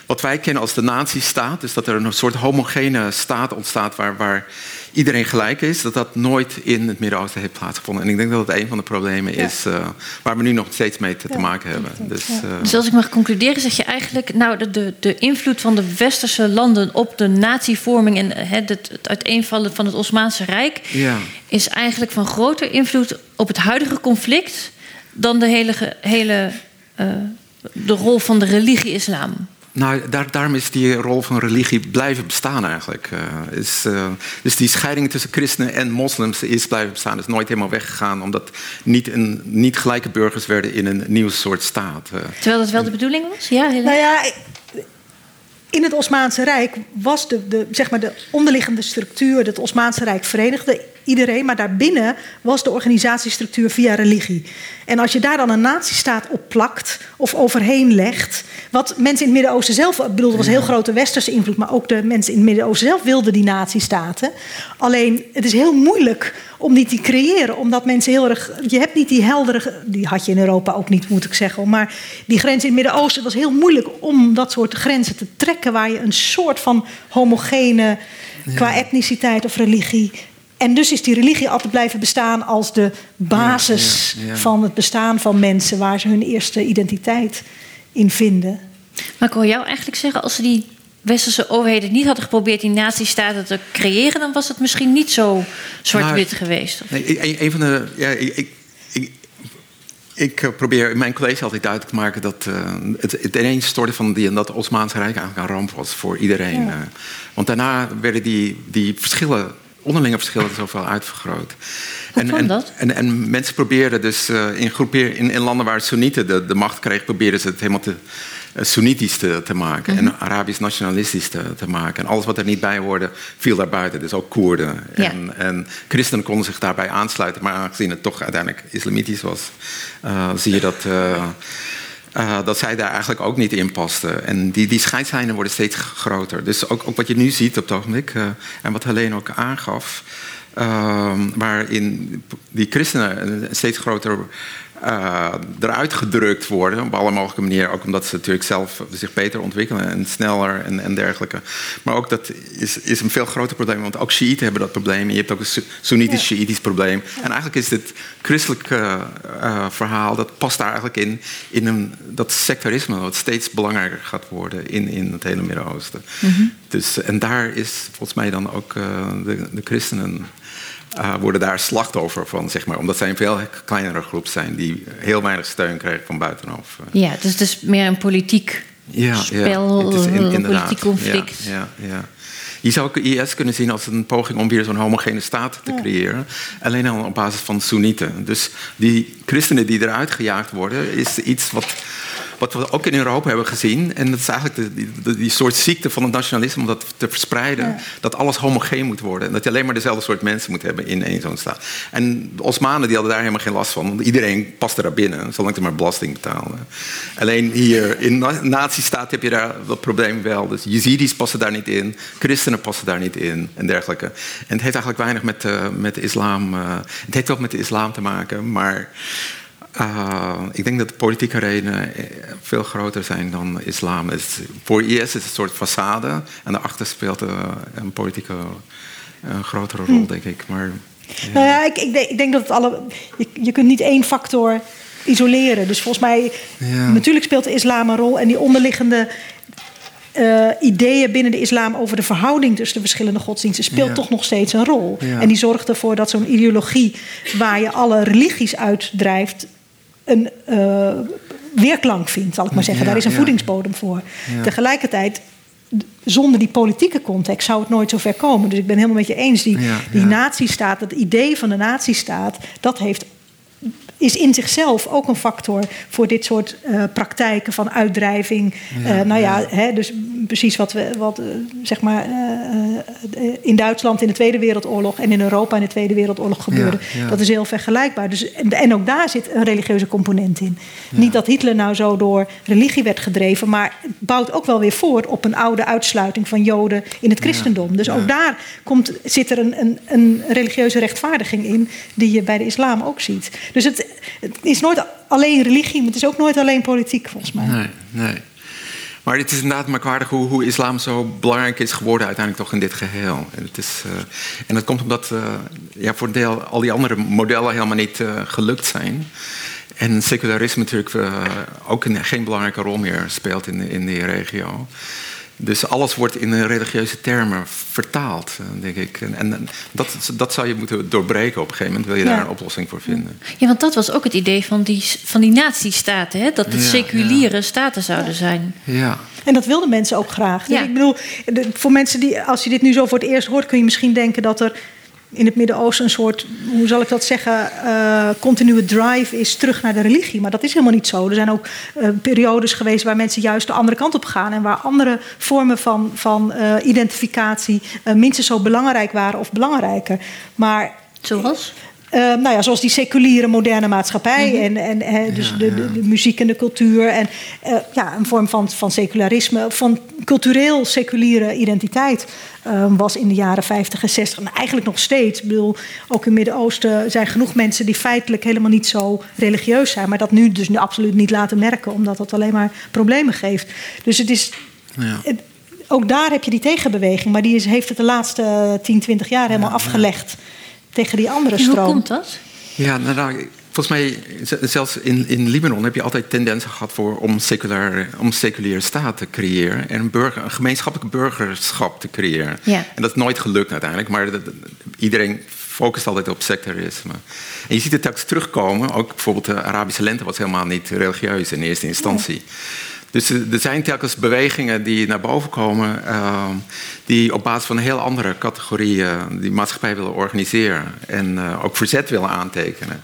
wat wij kennen als de nazistaat, dus dat er een soort homogene staat ontstaat waar, waar iedereen gelijk is, dat dat nooit in het Midden-Oosten heeft plaatsgevonden. En ik denk dat het een van de problemen is uh, waar we nu nog steeds mee te, ja, te maken hebben. Dus, uh, dus, als ik mag concluderen, zeg je eigenlijk, nou, de, de, de invloed van de westerse landen op de natievorming en he, het, het uiteenvallen van het Osmaanse Rijk ja. is eigenlijk van groter invloed op het huidige conflict dan de hele, hele uh, de rol van de religie-islam. Nou, daar, daarom is die rol van religie blijven bestaan eigenlijk. Uh, is, uh, dus die scheiding tussen christenen en moslims is blijven bestaan. is nooit helemaal weggegaan, omdat niet, een, niet gelijke burgers werden in een nieuw soort staat. Uh, Terwijl dat wel de bedoeling was? Ja, nou ja, in het Osmaanse Rijk was de, de, zeg maar de onderliggende structuur, het Osmaanse Rijk verenigde iedereen, maar daarbinnen was de organisatiestructuur via religie. En als je daar dan een nazistaat op plakt of overheen legt, wat mensen in het Midden-Oosten zelf, ik bedoel, er was heel grote westerse invloed, maar ook de mensen in het Midden-Oosten zelf wilden die nazistaten. Alleen het is heel moeilijk om die te creëren, omdat mensen heel erg, je hebt niet die heldere, die had je in Europa ook niet, moet ik zeggen, maar die grens in het Midden-Oosten was heel moeilijk om dat soort grenzen te trekken, waar je een soort van homogene qua etniciteit of religie en dus is die religie altijd blijven bestaan als de basis van het bestaan van mensen, waar ze hun eerste identiteit in vinden. Maar ik hoor jou eigenlijk zeggen, als ze die westerse overheden niet hadden geprobeerd die nazistaten te creëren, dan was het misschien niet zo zwart-wit nou, geweest. Nee, een, van de. Ja, ik, ik, ik, eh, probeer in mijn college altijd duidelijk te maken dat uh, het, het ineenstorten van die, dat Osmaanse Rijk eigenlijk een ramp was voor iedereen. Uh, want daarna werden die, die verschillen onderlinge verschillen zoveel uitvergroot. Hoe en, en, dat? En, en, mensen probeerden dus uh, in, in, in, landen waar Soenieten de, de macht kregen, probeerden ze het helemaal te, uh, Soenitisch te, te maken. En mhm. Arabisch nationalistisch te, te, maken. En alles wat er niet bij hoorde, viel daarbuiten. Dus ook Koerden. Ja. En, en, christenen konden zich daarbij aansluiten. Maar aangezien het toch uiteindelijk islamitisch was, uh, zie je dat uh, dat zij daar eigenlijk ook niet in pasten. En die, die scheidslijnen worden steeds groter. Dus ook, ook wat je nu ziet op het ogenblik, uh, en wat Helene ook aangaf, uh, waarin die christenen een steeds groter uh, eruit gedrukt worden op alle mogelijke manieren. Ook omdat ze natuurlijk zelf zich beter ontwikkelen en sneller en, en dergelijke. Maar ook dat is, is een veel groter probleem, want ook Shiiten hebben dat probleem. Je hebt ook een Soenitisch-Shiïtisch probleem. En eigenlijk is dit christelijke uh, verhaal, dat past daar eigenlijk in, in een, dat sectarisme wat steeds belangrijker gaat worden in, in het hele Midden-Oosten. Mm -hmm. dus, en daar is volgens mij dan ook uh, de, de christenen uh, worden daar slachtoffer van, zeg maar. Omdat zij een veel kleinere groep zijn die heel weinig steun krijgen van buitenaf. Ja, dus het is meer een politiek ja, spel, ja, een politiek conflict. Ja, ja, Je zou IS kunnen zien als een poging om weer zo'n homogene staat te creëren. Alleen al op basis van Soenieten. Dus die christenen die eruit gejaagd worden, is iets wat wat we ook in Europa hebben gezien. En dat is eigenlijk die, die soort ziekte van het nationalisme om dat te verspreiden. Dat alles homogeen moet worden. En dat je alleen maar dezelfde soort mensen moet hebben in één zo'n staat. En de Osmanen die hadden daar helemaal geen last van. Want iedereen paste daar binnen, zolang ze maar belasting betalen. Alleen hier in nazistaat heb je daar dat probleem wel. Dus Jezidis passen daar niet in. Christenen passen daar niet in. En dergelijke. En het heeft eigenlijk weinig met, uh, met de islam... Uh, het heeft wel met de islam te maken, maar... Uh, ik denk dat de politieke redenen eh, veel groter zijn dan islam. Is, voor IS is het een soort façade en daarachter speelt een politieke een grotere rol, hm. denk ik. Maar, ja. Nou ja, ik, ik, denk, ik, denk, dat het alle. Je, je, kunt niet één factor isoleren. Dus volgens mij, ja. natuurlijk speelt de islam een rol en die onderliggende. Uh, ideeën binnen de islam over de verhouding tussen de verschillende godsdiensten speelt ja. toch nog steeds een rol. En die zorgt ervoor dat zo'n ideologie waar je alle religies uitdrijft, een uh, weerklank vindt, zal ik maar zeggen. Daar is een voedingsbodem voor. Tegelijkertijd, zonder die politieke context zou het nooit zo ver komen. Dus ik ben helemaal met je eens. Die, die nazistaat, het idee van de nazistaat, dat heeft is in zichzelf ook een factor voor dit soort uh, praktijken van uitdrijving. Ja, uh, nou ja, ja. Hè, dus precies wat we wat, uh, zeg maar in Duitsland in de Tweede Wereldoorlog en in Europa in de Tweede Wereldoorlog gebeurde. Ja, dat is heel vergelijkbaar. Dus, en, en, ook daar zit een religieuze component in. Niet dat Hitler nou zo door religie werd gedreven, maar het bouwt ook wel weer voort op een oude uitsluiting van Joden in het christendom. Dus ook daar komt, zit er een, een, een religieuze rechtvaardiging in, die je bij de islam ook ziet. Dus het, het is nooit alleen religie, maar het is ook nooit alleen politiek, volgens mij. Nee, nee. Maar het is inderdaad merkwaardig hoe, hoe islam zo belangrijk is geworden uiteindelijk toch in dit geheel. En, het is, uh, en dat komt omdat uh, ja, voor deel al die andere modellen helemaal niet uh, gelukt zijn. En secularisme natuurlijk ook een, geen belangrijke rol meer speelt in, in die regio. Dus alles wordt in religieuze termen vertaald, eh, denk ik. En, en dat, dat zou je moeten doorbreken op een gegeven moment, wil je daar een oplossing voor vinden. Ja, want dat was ook het idee van die, van die nazistaten, hè? dat het ja, seculiere staten zouden zijn. Ja. En dat wilden mensen ook graag. Dus ik bedoel, voor mensen die, als je dit nu zo voor het eerst hoort, kun je misschien denken dat er in het Midden-Oosten een soort, hoe zal ik dat zeggen, uh, continue drive is terug naar de religie. Maar dat is helemaal niet zo. Er zijn ook uh, periodes geweest waar mensen juist de andere kant op gaan en waar andere vormen van, van uh, identificatie minstens zo belangrijk waren of belangrijker. Maar Zoals? Uh, nou ja, zoals die seculiere moderne maatschappij. Mm En, en dus de, de, de, muziek en de cultuur. En uh, ja, een vorm van, van secularisme, van cultureel seculiere identiteit. Uh, was in de jaren 50 en 60. En eigenlijk nog steeds. Ik bedoel, ook in het Midden-Oosten zijn genoeg mensen die feitelijk helemaal niet zo religieus zijn. Maar dat nu dus nu absoluut niet laten merken, omdat dat alleen maar problemen geeft. Dus het is. Ja. Het, ook daar heb je die tegenbeweging, maar die is, heeft het de laatste 10, 20 jaar helemaal ja, afgelegd tegen die andere stroom. hoe komt dat? Ja, nou, nou, volgens mij, zelfs in, in Libanon heb je altijd tendensen gehad voor om, seculair, om seculiere staat te creëren en een, burger, een gemeenschappelijk burgerschap te creëren. Ja. En dat is nooit gelukt uiteindelijk, maar dat, iedereen focust altijd op secularisme. En je ziet het telkens terugkomen, ook bijvoorbeeld de Arabische lente was helemaal niet religieus in eerste instantie. Dus er zijn telkens bewegingen die naar boven komen, uh, die op basis van een heel andere categorieën die maatschappij willen organiseren en uh, ook verzet willen aantekenen.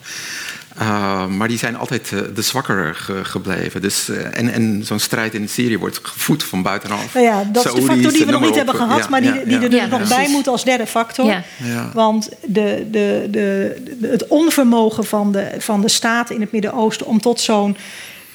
Uh, maar die zijn altijd de zwakkere ge gebleven. Dus, en en zo'n strijd in Syrië wordt gevoed van buitenaf. Nou ja, dat is de factor die we nog niet hebben gehad, ja, maar die, ja, die er dus nog bij moet als derde factor. Want de, de, de, het onvermogen van de, van de staat in het Midden-Oosten om tot zo'n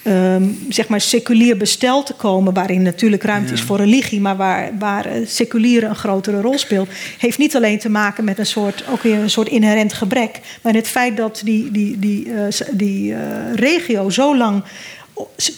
um, zeg maar seculier bestel te komen, waarin natuurlijk ruimte is voor religie, maar waar, waar eh, seculiere een grotere rol speelt, heeft niet alleen te maken met een soort, ook weer een soort inherent gebrek, maar het feit dat die, die, die, uh, die uh, regio zo lang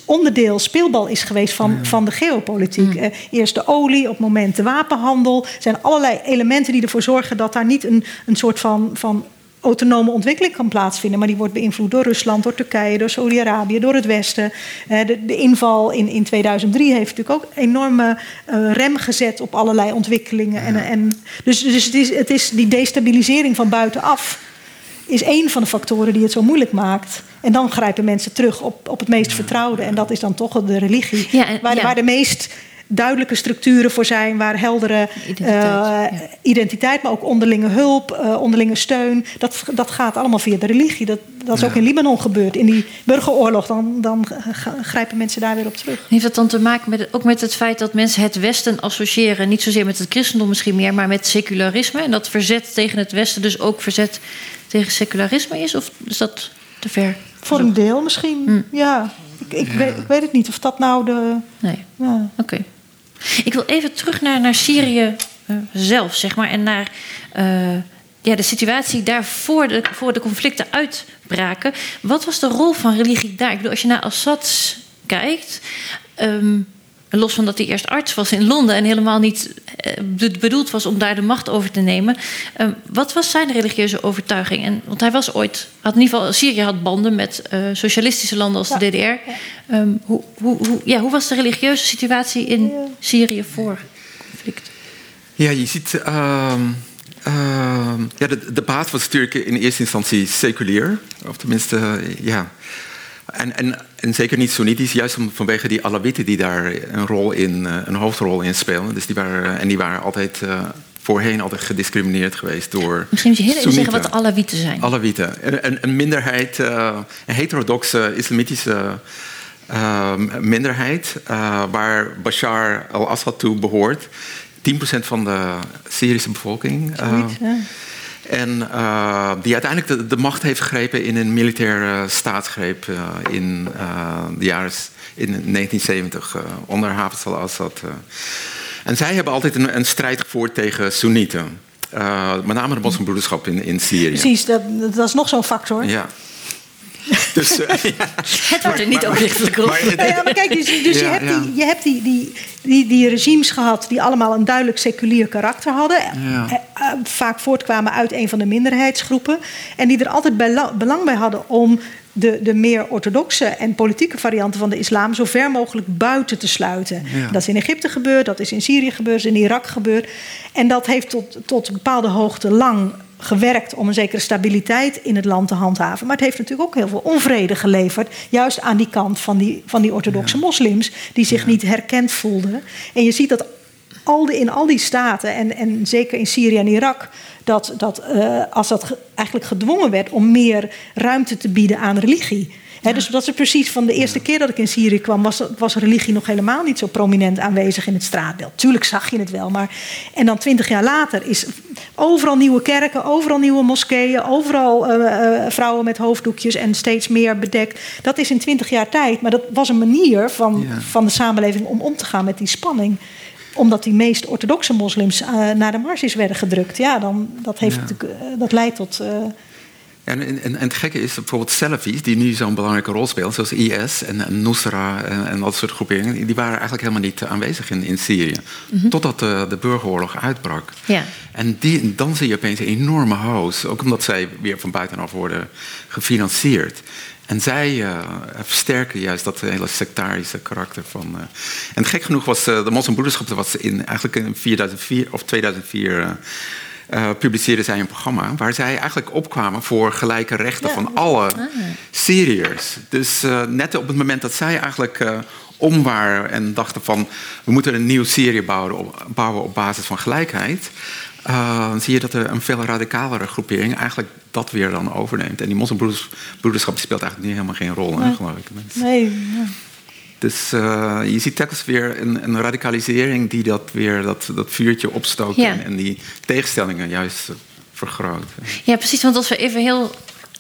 onderdeel, speelbal is geweest van, van de geopolitiek. Mm. eerst de olie, op het moment de wapenhandel. Er zijn allerlei elementen die ervoor zorgen dat daar niet een, een soort van, van autonome ontwikkeling kan plaatsvinden. Maar die wordt beïnvloed door Rusland, door Turkije, door Saudi-Arabië, door het Westen. De, de, inval in, in 2003 heeft natuurlijk ook enorme uh, rem gezet op allerlei ontwikkelingen. En, en, dus dus het, is, het is die destabilisering van buitenaf is één van de factoren die het zo moeilijk maakt. En dan grijpen mensen terug op, op het meest vertrouwde. En dat is dan toch de religie. Ja, en, waar, ja. waar de meest duidelijke structuren voor zijn, waar heldere identiteit, uh, ja. identiteit maar ook onderlinge hulp, uh, onderlinge steun. Dat, dat gaat allemaal via de religie. Dat, dat is ja. ook in Libanon gebeurd. In die burgeroorlog, dan, dan grijpen mensen daar weer op terug. Heeft dat dan te maken met, ook met het feit dat mensen het Westen associëren, niet zozeer met het christendom misschien meer, maar met secularisme? En dat verzet tegen het Westen dus ook verzet tegen secularisme is? Of is dat te ver? Voor een deel misschien, hm. ja. Ik, ik, ja. Weet, ik, weet, het niet of dat nou de. Nee. Ja. Oké. Okay. Ik wil even terug naar, naar Syrië uh, zelf, zeg maar. En naar uh, ja, de situatie daar voor de, voor de conflicten uitbraken. Wat was de rol van religie daar? Ik bedoel, als je naar Assad kijkt. Um, los van dat hij eerst arts was in Londen en helemaal niet uh, bedoeld was om daar de macht over te nemen. Um, wat was zijn religieuze overtuiging? En, want hij was ooit, had in ieder geval, Syrië had banden met uh, socialistische landen als ja. de DDR. Ja. Um, hoe, hoe, hoe, ja, hoe was de religieuze situatie in. Syrië voor conflict? Ja, je ziet. Uh, ja, de, de baas was natuurlijk in eerste instantie seculier. Of tenminste, ja. En, en, en, zeker niet Soenitisch, juist vanwege die Alawieten die daar een, rol in, een hoofdrol in spelen. Dus die waren, en die waren altijd uh, voorheen altijd gediscrimineerd geweest door. Misschien moet je heel even zeggen wat Alawieten zijn. Alawieten. Een, een minderheid, uh, een heterodoxe islamitische uh, minderheid, waar Bashar al-Assad toe behoort. 10% van de Syrische bevolking. Zoiets, ja. En uh, die uiteindelijk de, de, macht heeft gegrepen in een militaire staatsgreep uh, in uh, de jaren in 1970 onder Hafez al-Assad. En zij hebben altijd een, een strijd gevoerd tegen Soenieten. met name de moslimbroederschap in, in Syrië. Precies, dat, dat is nog zo'n factor. Ja. Dus, uh, [LAUGHS] ja. Het wordt er niet overlichtelijk op. Ja, maar kijk, dus, dus ja, je hebt, ja. die, je hebt die, die, die, die, regimes gehad die allemaal een duidelijk seculier karakter hadden. Uh, vaak voortkwamen uit een van de minderheidsgroepen. En die er altijd belang bij hadden om de, de meer orthodoxe en politieke varianten van de islam zo ver mogelijk buiten te sluiten. Ja. Dat is in Egypte gebeurd, dat is in Syrië gebeurd, dat is in Irak gebeurd. En dat heeft tot, tot een bepaalde hoogte lang gewerkt om een zekere stabiliteit in het land te handhaven. Maar het heeft natuurlijk ook heel veel onvrede geleverd. Juist aan die kant van die, van die orthodoxe ja. moslims, die zich ja. niet herkend voelden. En je ziet dat al die, in al die staten, en, en zeker in Syrië en Irak, dat, dat uh, als dat ge, eigenlijk gedwongen werd om meer ruimte te bieden aan religie. Dus dat is precies van de eerste keer dat ik in Syrië kwam, was, was religie nog helemaal niet zo prominent aanwezig in het straatbeeld. Tuurlijk zag je het wel, maar. En dan twintig jaar later is overal nieuwe kerken, overal nieuwe moskeeën, overal uh, vrouwen met hoofddoekjes en steeds meer bedekt. Dat is in twintig jaar tijd, maar dat was een manier van, van de samenleving om om te gaan met die spanning omdat die meest orthodoxe moslims uh, naar de marges werden gedrukt. Ja, dan, dat, heeft ja. dat leidt tot en, en, en, het gekke is bijvoorbeeld Salafis, die nu zo'n belangrijke rol spelen, zoals IS en, en Nusra en, en, dat soort groeperingen, die waren eigenlijk helemaal niet aanwezig in, in Syrië. Mhm. Totdat de, de, burgeroorlog uitbrak. Ja. En die, dan zie je opeens een enorme hoos, ook omdat zij weer van buitenaf worden gefinancierd. En zij uh, versterken juist dat hele sectarische karakter van. Uh, en gek genoeg was uh, de moslimbroederschap was in, eigenlijk in 2004 of 2004 uh, publiceerden zij een programma waar zij eigenlijk opkwamen voor gelijke rechten van alle ah. Syriërs. Dus uh, net op het moment dat zij eigenlijk uh, om waren en dachten van we moeten een nieuw Syrië bouwen op, bouwen op basis van gelijkheid, zie je dat er een veel radicalere groepering eigenlijk dat weer dan overneemt. En die moslimbroederschap speelt eigenlijk nu helemaal geen rol, nee. geloof ik. Nee. Dus uh, je ziet telkens weer een, een, radicalisering die dat weer dat, dat vuurtje opstookt en, en, die tegenstellingen juist vergroot. Ja, precies. Want als we even heel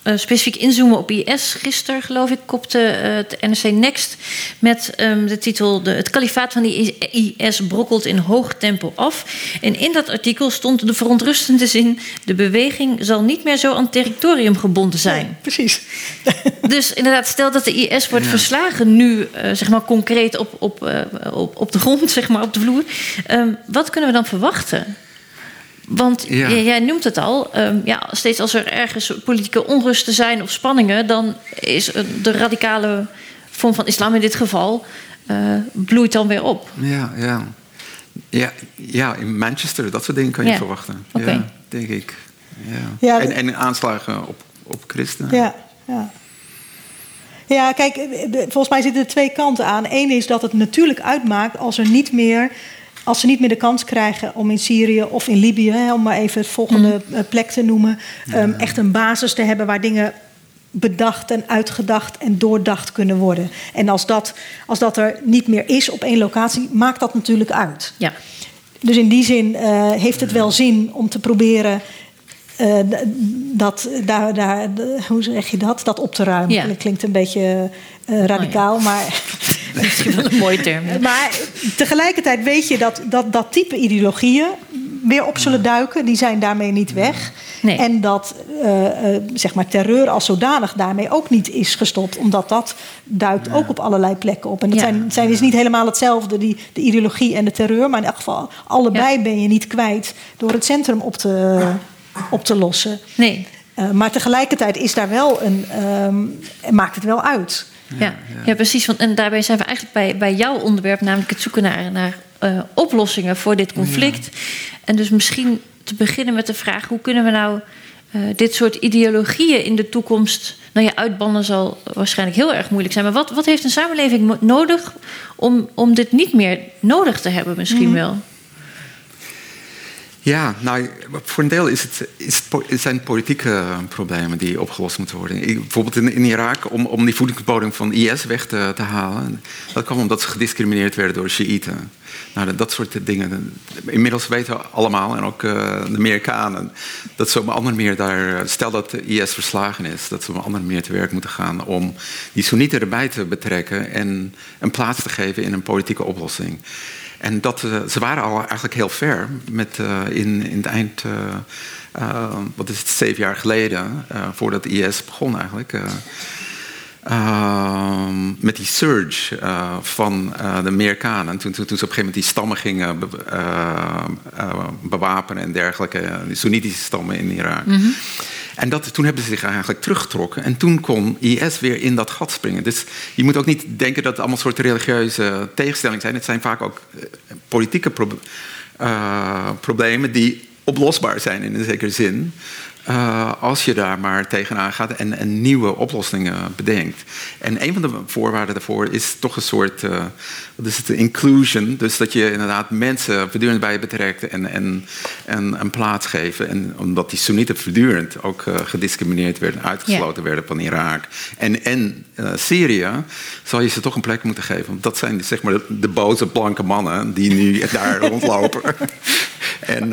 uh, specifiek inzoomen op IS. Gisteren, geloof ik, kopte uh, het NRC Next met um, de titel... De, het kalifaat van die IS brokkelt in hoog tempo af. En in dat artikel stond de verontrustende zin... de beweging zal niet meer zo aan territorium gebonden zijn. Ja, precies. [LAUGHS] [LAUGHS] dus inderdaad, stel dat de IS wordt ja. verslagen nu... Uh, zeg maar concreet op, op, op, op de grond, [LAUGHS] zeg maar, op de vloer. Um, wat kunnen we dan verwachten? Want ja. jij noemt het al, um, ja, steeds als er ergens politieke onrusten zijn of spanningen, dan is de radicale vorm van islam in dit geval uh, bloeit dan weer op. Ja, ja. Ja, ja, in Manchester, dat soort dingen kan je ja. verwachten. Okay. Ja, denk ik. Ja. ja en, en aanslagen op, op christenen. Ja, ja. Ja, kijk, volgens mij zitten er twee kanten aan. Eén is dat het natuurlijk uitmaakt als er niet meer als ze niet meer de kans krijgen om in Syrië of in Libië, hè, om maar even het volgende mm. plek te noemen, um, echt een basis te hebben waar dingen bedacht en uitgedacht en doordacht kunnen worden. En als dat, als dat er niet meer is op één locatie, maakt dat natuurlijk uit. Ja. Dus in die zin uh, heeft het wel zin om te proberen uh, dat, daar, daar, hoe zeg je dat? Dat op te ruimen. Ja. Dat klinkt een beetje uh, radicaal, oh ja. maar. [LAUGHS] [LAUGHS] Misschien wel een mooie term. maar tegelijkertijd weet je dat, dat dat type ideologieën weer op zullen duiken. Die zijn daarmee niet weg. Nee. En dat uh, uh, zeg maar terreur als zodanig daarmee ook niet is gestopt. Omdat dat duikt ja. ook op allerlei plekken op. En dat ja. zijn, zijn dus niet helemaal hetzelfde, die, de ideologie en de terreur. Maar in elk geval, allebei ja. ben je niet kwijt door het centrum op te, op te lossen. Nee. Uh, maar tegelijkertijd is daar wel een, um, maakt het wel uit. Ja, ja. precies. Want, en daarbij zijn we eigenlijk bij, bij jouw onderwerp, namelijk het zoeken naar, naar uh, oplossingen voor dit conflict. En dus misschien te beginnen met de vraag: hoe kunnen we nou uh, dit soort ideologieën in de toekomst. Nou ja, uitbannen zal waarschijnlijk heel erg moeilijk zijn. Maar wat, wat heeft een samenleving nodig om, om dit niet meer nodig te hebben, misschien mm. wel? Ja, nou, voor een deel is het, is zijn politieke problemen die opgelost moeten worden. Bijvoorbeeld in, in Irak, om, om die voedingsbodem van IS weg te, halen. Dat kwam omdat ze gediscrimineerd werden door Shiiten. Nou, dat, soort dingen. Inmiddels weten we allemaal, en ook uh, de Amerikanen, dat ze op een andere manier daar. Stel dat de IS verslagen is, dat ze op een andere manier te werk moeten gaan om die Soenieten erbij te betrekken en een plaats te geven in een politieke oplossing. En dat, uh, ze waren al eigenlijk heel ver met, uh, in, in het eind, uh, wat is het, zeven jaar geleden, voordat de IS begon eigenlijk. met die surge van de Amerikanen. Toen, toen, toen, ze op een gegeven moment die stammen gingen be, bewapenen en dergelijke, die Soenitische stammen in Irak. -hmm. En dat, toen hebben ze zich eigenlijk teruggetrokken. En toen kon IS weer in dat gat springen. Dus je moet ook niet denken dat het allemaal soort religieuze tegenstellingen zijn. Het zijn vaak ook uh, politieke uh, problemen die oplosbaar zijn in een zekere zin. Uh, als je daar maar tegenaan gaat en, en, nieuwe oplossingen bedenkt. En een van de voorwaarden daarvoor is toch een soort uh, wat is het, inclusion. Dus dat je inderdaad mensen voortdurend bij je betrekt en, en, en een plaats geven. En omdat die Soenieten voortdurend ook uh, gediscrimineerd werden, uitgesloten werden van Irak en, en Syrië, zal je ze toch een plek moeten geven. Want dat zijn zeg maar de, de boze blanke mannen die nu [LAUGHS] daar rondlopen. [LAUGHS] en,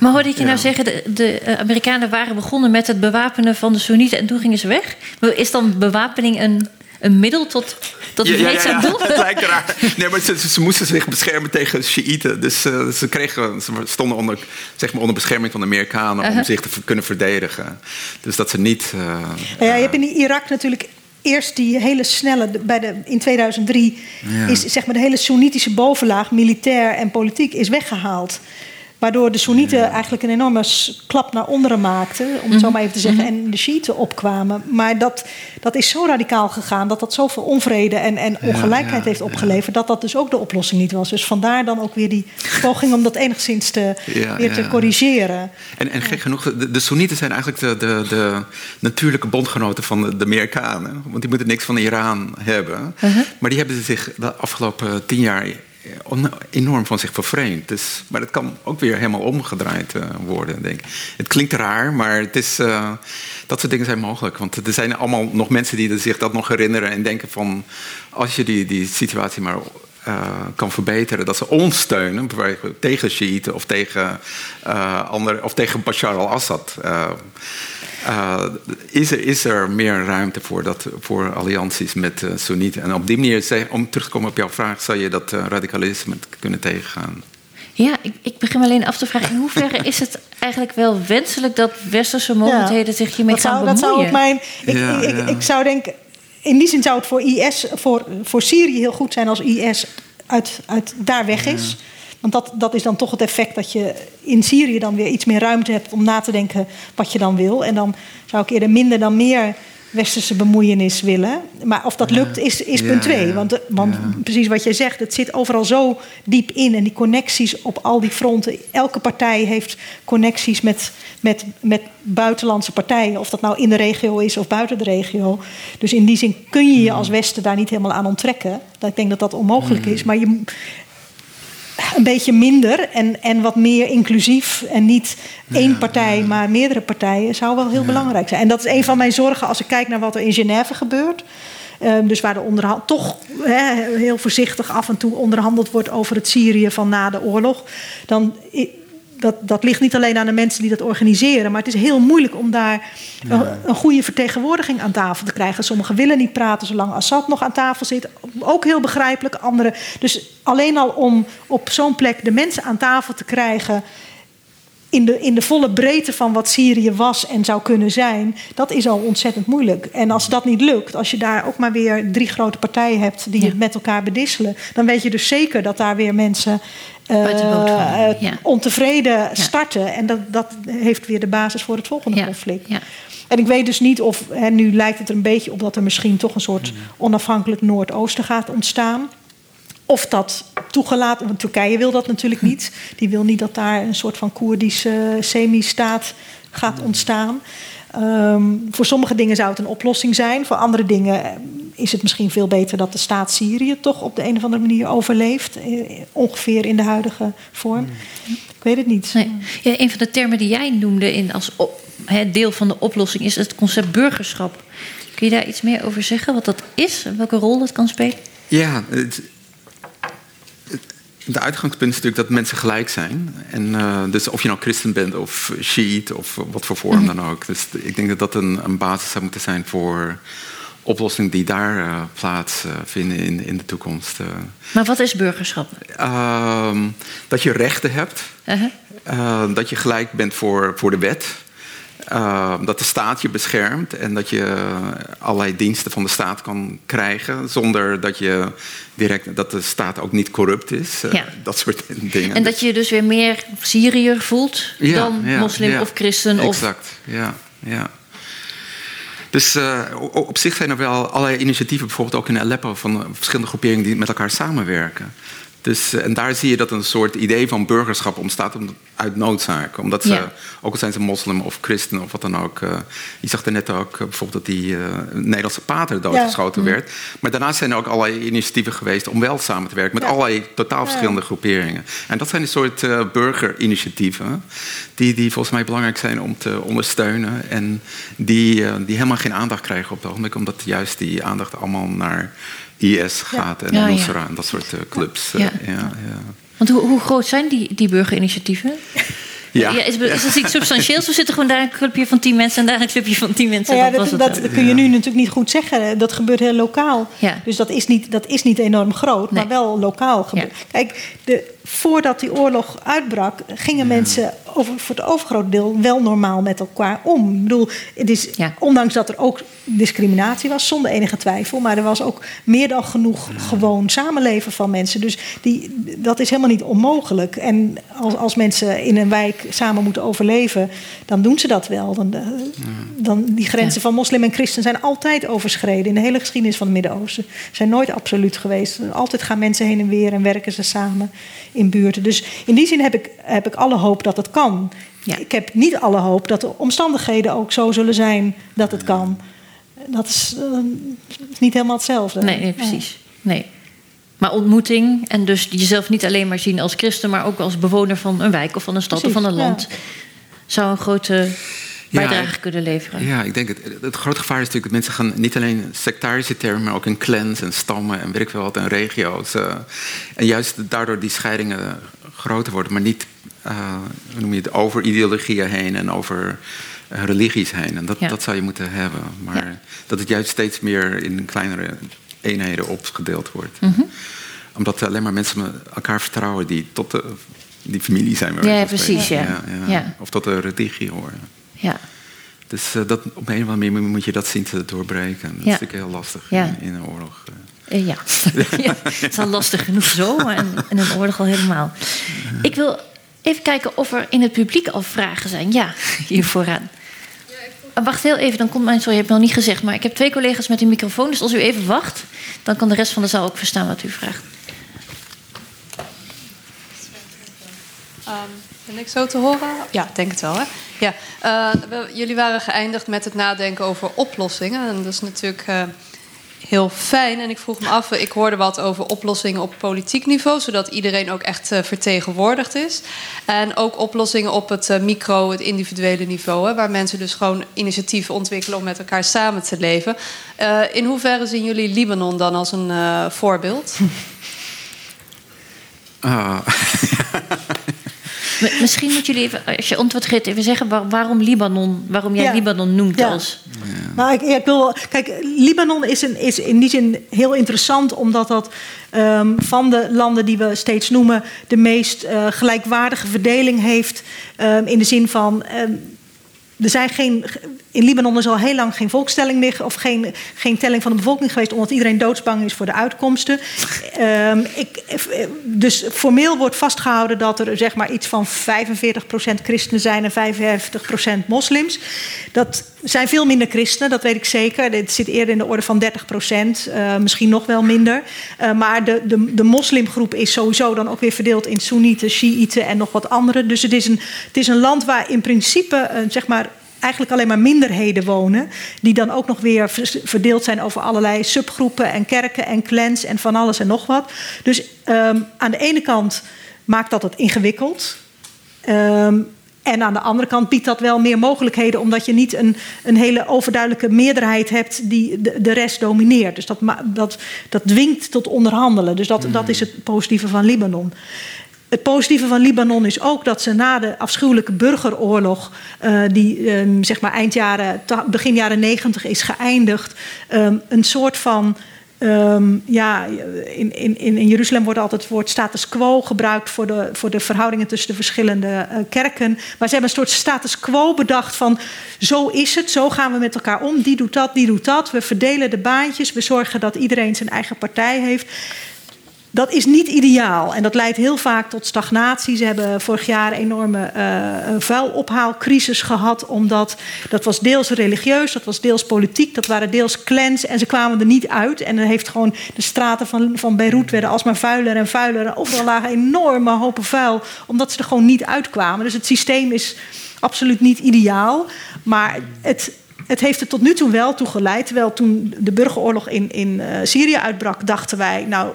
maar hoorde ik je nou zeggen, de, de Amerikanen waren begonnen met het bewapenen van de Soenieten en toen gingen ze weg. Is dan bewapening een, een middel tot, tot het ja, ja, ja, doel? Het lijkt raar. Nee, maar ze, ze, moesten zich beschermen tegen Shiiten. Dus uh, ze, kregen, ze stonden onder, zeg maar onder bescherming van de Amerikanen uh -huh. om zich te kunnen verdedigen. Dus dat ze niet. Uh, ja, je hebt in Irak natuurlijk eerst die hele snelle, bij de, in 2003 ja. is zeg maar de hele Soenitische bovenlaag, militair en politiek, is weggehaald. Waardoor de Soenieten eigenlijk een enorme klap naar onderen maakten, om het zo maar even te zeggen, en de Shiiten opkwamen. Maar dat, dat is zo radicaal gegaan dat dat zoveel onvrede en, en ongelijkheid heeft opgeleverd, dat dat dus ook de oplossing niet was. Dus vandaar dan ook weer die poging om dat enigszins te, weer te corrigeren. En, en gek genoeg, de, de Soenieten zijn eigenlijk de, de, de natuurlijke bondgenoten van de, Amerikanen. Want die moeten niks van Iran hebben. Maar die hebben zich de afgelopen tien jaar enorm van zich vervreemd. Dus, maar dat kan ook weer helemaal omgedraaid uh, worden, denk ik. Het klinkt raar, maar het is, uh, dat soort dingen zijn mogelijk. Want er zijn allemaal nog mensen die zich dat nog herinneren en denken van... als je die, die situatie maar uh, kan verbeteren, dat ze ons steunen, bijvoorbeeld tegen Shiiten of tegen, andere, of tegen Bashar al-Assad. Uh, is, er, is er meer ruimte voor, dat, voor allianties met uh, Soenieten? En op die manier, om terug te komen op jouw vraag, zou je dat uh, radicalisme kunnen tegengaan? Ja, ik, ik, begin me alleen af te vragen... in hoeverre is het eigenlijk wel wenselijk... dat westerse mogendheden ja, zich hiermee gaan bemoeien? Dat zou ook mijn... Ik, ja, ik, ik, ik, zou denken... In die zin zou het voor IS, voor, voor Syrië heel goed zijn... als IS uit, uit daar weg is... Want dat, dat is dan toch het effect dat je in Syrië dan weer iets meer ruimte hebt om na te denken wat je dan wil. En dan zou ik eerder minder dan meer westerse bemoeienis willen. Maar of dat lukt, is, is punt twee. Want, want precies wat jij zegt, het zit overal zo diep in. En die connecties op al die fronten. Elke partij heeft connecties met, met, met buitenlandse partijen. Of dat nou in de regio is of buiten de regio. Dus in die zin kun je je als Westen daar niet helemaal aan onttrekken. Ik denk dat dat onmogelijk is. Maar je, een beetje minder en, en wat meer inclusief. En niet één partij, maar meerdere partijen zou wel heel belangrijk zijn. En dat is een van mijn zorgen als ik kijk naar wat er in Genève gebeurt. Um, dus waar de onderhand toch heel voorzichtig af en toe onderhandeld wordt over het Syrië van na de oorlog. Dan dat, dat ligt niet alleen aan de mensen die dat organiseren, maar het is heel moeilijk om daar een, een, goede vertegenwoordiging aan tafel te krijgen. Sommigen willen niet praten zolang Assad nog aan tafel zit. Ook heel begrijpelijk. Anderen. Dus alleen al om op zo'n plek de mensen aan tafel te krijgen. In de, in de volle breedte van wat Syrië was en zou kunnen zijn, dat is al ontzettend moeilijk. En als dat niet lukt, als je daar ook maar weer drie grote partijen hebt die het met elkaar bedisselen, dan weet je dus zeker dat daar weer mensen uh, ontevreden starten. En dat, dat heeft weer de basis voor het volgende conflict. En ik weet dus niet of, en nu lijkt het er een beetje op dat er misschien toch een soort mm. onafhankelijk Noordoosten gaat ontstaan. Of dat toegelaten, want Turkije wil dat natuurlijk niet. Die wil niet dat daar een soort van Koerdische semi-staat gaat ontstaan. Um, voor sommige dingen zou het een oplossing zijn. Voor andere dingen eh, is het misschien veel beter dat de staat Syrië toch op de een of andere manier overleeft. Eh, ongeveer in de huidige vorm. Ik weet het niet. Nee. Ja, een van de termen die jij noemde in als deel van de oplossing is het concept burgerschap. Kun je daar iets meer over zeggen? Wat dat is en welke rol dat kan spelen? Ja, het, de uitgangspunt is natuurlijk dat mensen gelijk zijn. En, uh, dus of je nou christen bent of Shiite of wat voor vorm mhm. dan ook. Dus ik denk dat dat een, een basis zou moeten zijn voor oplossingen die daar uh, plaatsvinden uh, in, in de toekomst. Maar wat is burgerschap? Ehm, dat je rechten hebt. -huh. dat je gelijk bent voor, voor de wet. Uh, dat de staat je beschermt en dat je allerlei diensten van de staat kan krijgen zonder dat je direct dat de staat ook niet corrupt is. Uh, Dat soort [LAUGHS] dingen. En dat je dus weer meer Syriër voelt ja, dan ja, moslim of christen. Exact, ja. ja. Dus uh, op zich zijn er wel allerlei initiatieven, bijvoorbeeld ook in Aleppo, van verschillende groeperingen die met elkaar samenwerken. Dus, en daar zie je dat een soort idee van burgerschap ontstaat uit noodzaak. Omdat ze, ook al zijn ze moslim of christen of wat dan ook. je zag er net ook bijvoorbeeld dat die Nederlandse pater doodgeschoten ja. werd. Maar daarnaast zijn er ook allerlei initiatieven geweest om wel samen te werken met allerlei totaal verschillende groeperingen. En dat zijn een soort burgerinitiatieven die, die volgens mij belangrijk zijn om te ondersteunen. En die, die helemaal geen aandacht krijgen op het ogenblik, omdat juist die aandacht allemaal naar IS gaat en ja, Nusra en dat soort uh, clubs. Uh, ja. Ja, Want hoe, hoe, groot zijn die, die burgerinitiatieven? Ja. ja is, is dat iets [LAUGHS] substantieels? We zitten gewoon daar een clubje van tien mensen en daar een clubje van tien mensen. Ja, dat, dat, dat kun je nu natuurlijk niet goed zeggen. Dat gebeurt heel lokaal. Dus dat is niet, dat is niet enorm groot, maar wel lokaal gebeurt. Kijk, de, voordat die oorlog uitbrak, gingen mensen over, voor het overgrote deel wel normaal met elkaar om. Ik bedoel, het is, ondanks dat er ook discriminatie was, zonder enige twijfel, maar er was ook meer dan genoeg gewoon samenleven van mensen. Dus die, dat is helemaal niet onmogelijk. En als, als mensen in een wijk samen moeten overleven, dan doen ze dat wel. Dan, dan die grenzen van moslim en christen zijn altijd overschreden in de hele geschiedenis van het Midden-Oosten. Zijn nooit absoluut geweest. Altijd gaan mensen heen en weer en werken ze samen in buurten. Dus in die zin heb ik, heb ik alle hoop dat het kan. Ja. Ik heb niet alle hoop dat de omstandigheden ook zo zullen zijn dat het kan. Dat is, uh, niet helemaal hetzelfde. Nee, nee precies. Nee. Maar ontmoeting en dus jezelf niet alleen maar zien als christen, maar ook als bewoner van een wijk of van een stad of van een land, zou een grote bijdrage kunnen leveren. Ja, ik denk het, het grote gevaar is natuurlijk dat mensen gaan niet alleen sectarische termen, maar ook in clans en stammen en weet ik veel wat en regio's. Uh, en juist daardoor die scheidingen groter worden, maar niet uh, hoe noem je het, over ideologieën heen en over uh, religies heen. En dat, dat zou je moeten hebben. Maar dat het juist steeds meer in kleinere eenheden opgedeeld wordt. Mm -hmm. Omdat alleen maar mensen elkaar vertrouwen die tot de, die familie zijn. Ja, precies. Ja. Ja, Of tot de religie horen. Ja. Dus uh, dat, op een of andere manier moet je dat zien te doorbreken. Dat is natuurlijk heel lastig in, in, een oorlog. Uh. Ja. [LAUGHS] ja, het is al lastig genoeg zo, maar in, in een oorlog al helemaal. Ik wil even kijken of er in het publiek al vragen zijn. Ja, hier vooraan. Ja, wacht heel even, dan komt mijn. Sorry, je hebt nog niet gezegd, maar ik heb twee collega's met een microfoon. Dus als u even wacht, dan kan de rest van de zaal ook verstaan wat u vraagt. Um, ben ik zo te horen? Ja, denk het wel. Hè? Ja, uh, jullie waren geëindigd met het nadenken over oplossingen. En dat is natuurlijk uh, heel fijn. En ik vroeg me af, ik hoorde wat over oplossingen op politiek niveau, zodat iedereen ook echt uh, vertegenwoordigd is. En ook oplossingen op het micro, het individuele niveau, hè, waar mensen dus gewoon initiatieven ontwikkelen om met elkaar samen te leven. in hoeverre zien jullie Libanon dan als een voorbeeld? [LAUGHS] Ah. [LAUGHS] Misschien moet jullie even, als je antwoord geeft, even zeggen waarom Libanon, waarom jij Libanon noemt als. Ja. Nou, ik, ik, wil, kijk, Libanon is, een, is in die zin heel interessant, omdat dat um, van de landen die we steeds noemen, de meest uh, gelijkwaardige verdeling heeft. Um, in de zin van. Um, er zijn geen, in Libanon is al heel lang geen volkstelling meer, of geen, geen telling van de bevolking geweest, omdat iedereen doodsbang is voor de uitkomsten. um, ik, dus formeel wordt vastgehouden dat er zeg maar iets van 45% christenen zijn en 55% moslims. Dat zijn veel minder christenen, dat weet ik zeker. Dit zit eerder in de orde van 30%, uh, misschien nog wel minder. Uh, maar de, de, de moslimgroep is sowieso dan ook weer verdeeld in Soenieten, Shiiten en nog wat andere. Dus het is een, het is een land waar in principe uh, zeg maar eigenlijk alleen maar minderheden wonen. Die dan ook nog weer verdeeld zijn over allerlei subgroepen en kerken en clans en van alles en nog wat. Dus um, aan de ene kant maakt dat het ingewikkeld. Um, en aan de andere kant biedt dat wel meer mogelijkheden, omdat je niet een, een hele overduidelijke meerderheid hebt die de, de rest domineert. Dus dat, dat, dat dwingt tot onderhandelen. Dus dat, dat is het positieve van Libanon. Het positieve van Libanon is ook dat ze na de afschuwelijke burgeroorlog, uh, die um, zeg maar eind jaren, begin jaren negentig is geëindigd, um, een soort van Um, ja, in, in, in Jeruzalem wordt altijd het woord status quo gebruikt voor de, voor de verhoudingen tussen de verschillende uh, kerken. Maar ze hebben een soort status quo bedacht van zo is het, zo gaan we met elkaar om. Die doet dat, die doet dat. We verdelen de baantjes, we zorgen dat iedereen zijn eigen partij heeft dat is niet ideaal en dat leidt heel vaak tot stagnatie. Ze hebben vorig jaar een enorme uh, vuilophaalcrisis gehad, omdat dat was deels religieus, dat was deels politiek, dat waren deels clans en ze kwamen er niet uit. En er heeft gewoon de straten van, van Beirut werden alsmaar vuiler en vuiler. Overal lagen enorme hopen vuil, omdat ze er gewoon niet uitkwamen. Dus het systeem is absoluut niet ideaal, maar het het heeft er tot nu toe wel toe geleid. Terwijl toen de burgeroorlog in, in uh, Syrië uitbrak, dachten wij, nou,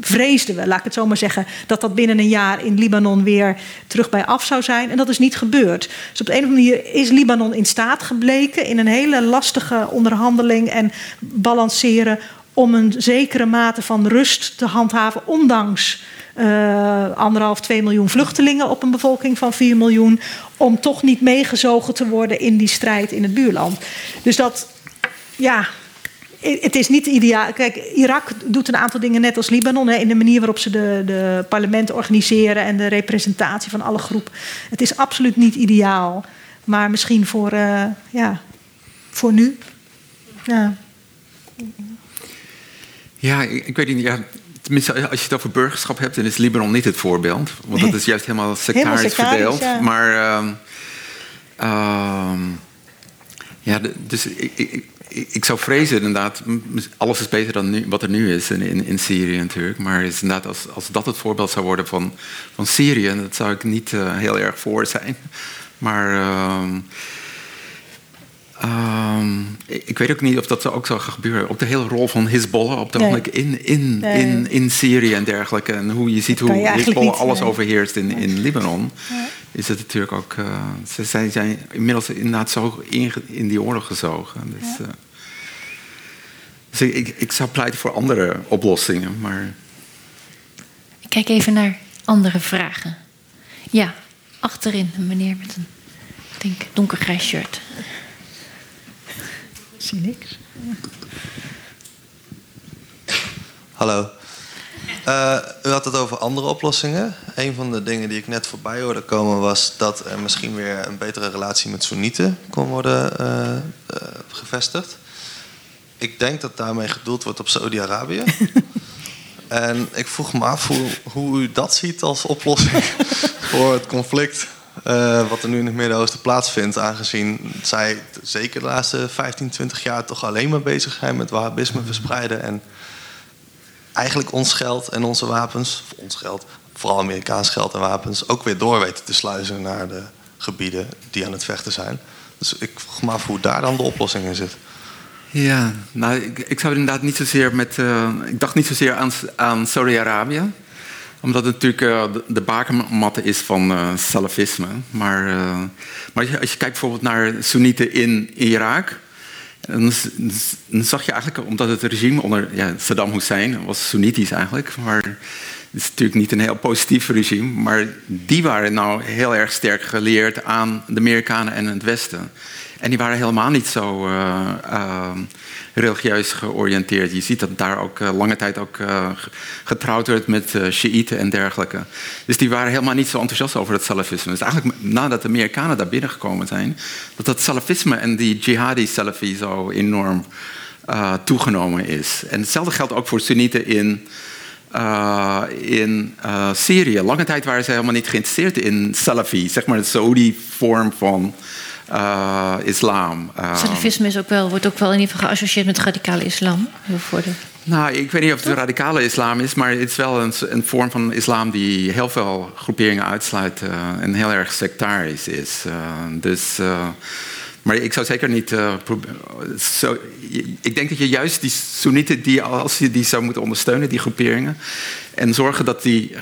vreesden we, laat ik het zo maar zeggen, dat dat binnen een jaar in Libanon weer terug bij af zou zijn. En dat is niet gebeurd. Dus op de een of andere manier is Libanon in staat gebleken in een hele lastige onderhandeling en balanceren om een zekere mate van rust te handhaven, ondanks uh, anderhalf, twee miljoen vluchtelingen op een bevolking van 4 miljoen, om toch niet meegezogen te worden in die strijd in het buurland. Dus dat, ja, het is niet ideaal. Kijk, Irak doet een aantal dingen net als Libanon. Hè, in de manier waarop ze de, de parlementen organiseren en de representatie van alle groepen. Het is absoluut niet ideaal. Maar misschien voor, uh, ja, voor nu. Ja. Ja, ik, ik weet niet. Ja, tenminste, als je het over burgerschap hebt, dan is Libanon niet het voorbeeld. Want dat is juist helemaal [LAUGHS] sectarisch, verdeeld. Ja. Maar. Uh, uh, ja, dus ik, ik, ik, zou vrezen inderdaad, alles is beter dan nu, wat er nu is in, in, Syrië natuurlijk. Maar is inderdaad, als, als dat het voorbeeld zou worden van, van Syrië, dat zou ik niet uh, heel erg voor zijn. Maar uh, Um, ik weet ook niet of dat ook zou gebeuren. Ook de hele rol van Hezbollah op de nee. in, in, in, in Syrië en dergelijke. En hoe je ziet hoe Hezbollah alles overheerst in, in Libanon. Ja. Is het natuurlijk ook... Uh, ze zijn, zijn, inmiddels inderdaad zo in, in die oorlog gezogen. Dus, ja. uh, dus ik, ik zou pleiten voor andere oplossingen. Maar... Ik kijk even naar andere vragen. Ja, achterin een meneer met een denk, donkergrijs shirt zie niks. Hallo. Uh, u had het over andere oplossingen. Een van de dingen die ik net voorbij hoorde komen was dat er misschien weer een betere relatie met Soenieten kon worden uh, uh, gevestigd. Ik denk dat daarmee gedoeld wordt op Saudi-Arabië. [LAUGHS] en ik vroeg me af hoe, hoe u dat ziet als oplossing [LAUGHS] voor het conflict uh, wat er nu in het Midden-Oosten plaatsvindt. Aangezien zij zeker de laatste 15, 20 jaar toch alleen maar bezig zijn met wahhabisme verspreiden. En eigenlijk ons geld en onze wapens, ons geld, vooral Amerikaans geld en wapens, ook weer door weten te sluizen naar de gebieden die aan het vechten zijn. Dus ik vroeg me af hoe daar dan de oplossing in zit. Ja, nou, ik, ik zou inderdaad niet zozeer met. Uh, ik dacht niet zozeer aan, aan Saudi-Arabië omdat het natuurlijk uh, de, bakermatte is van uh, salafisme. Maar, uh, maar als je kijkt bijvoorbeeld naar Soenieten in Irak... Dan, dan, zag je eigenlijk, omdat het regime onder ja, Saddam Hussein was Soenitisch eigenlijk... maar het is natuurlijk niet een heel positief regime... maar die waren nou heel erg sterk geleerd aan de Amerikanen en het Westen... En die waren helemaal niet zo uh, uh, religieus georiënteerd. Je ziet dat daar ook uh, lange tijd ook getrouwd werd met uh, en dergelijke. Dus die waren helemaal niet zo enthousiast over het salafisme. Dus eigenlijk nadat de Amerikanen daar binnengekomen zijn, dat dat salafisme en die jihadi salafi zo enorm toegenomen is. En hetzelfde geldt ook voor Sunnieten in. In Syrië. Lange tijd waren ze helemaal niet geïnteresseerd in Salafi, zeg maar de Saudi-vorm van uh, islam. Uh, Salafisme is ook wel, wordt ook wel in ieder geval geassocieerd met radicale islam. Nou, ik weet niet of het radicale islam is, maar het is wel een, een vorm van islam die heel veel groeperingen uitsluit uh, en heel erg sectarisch is. Uh, dus, maar ik zou zeker niet. Zo, ik denk dat je juist die Soenieten, die, als je die zou moeten ondersteunen, die groeperingen, en zorgen dat die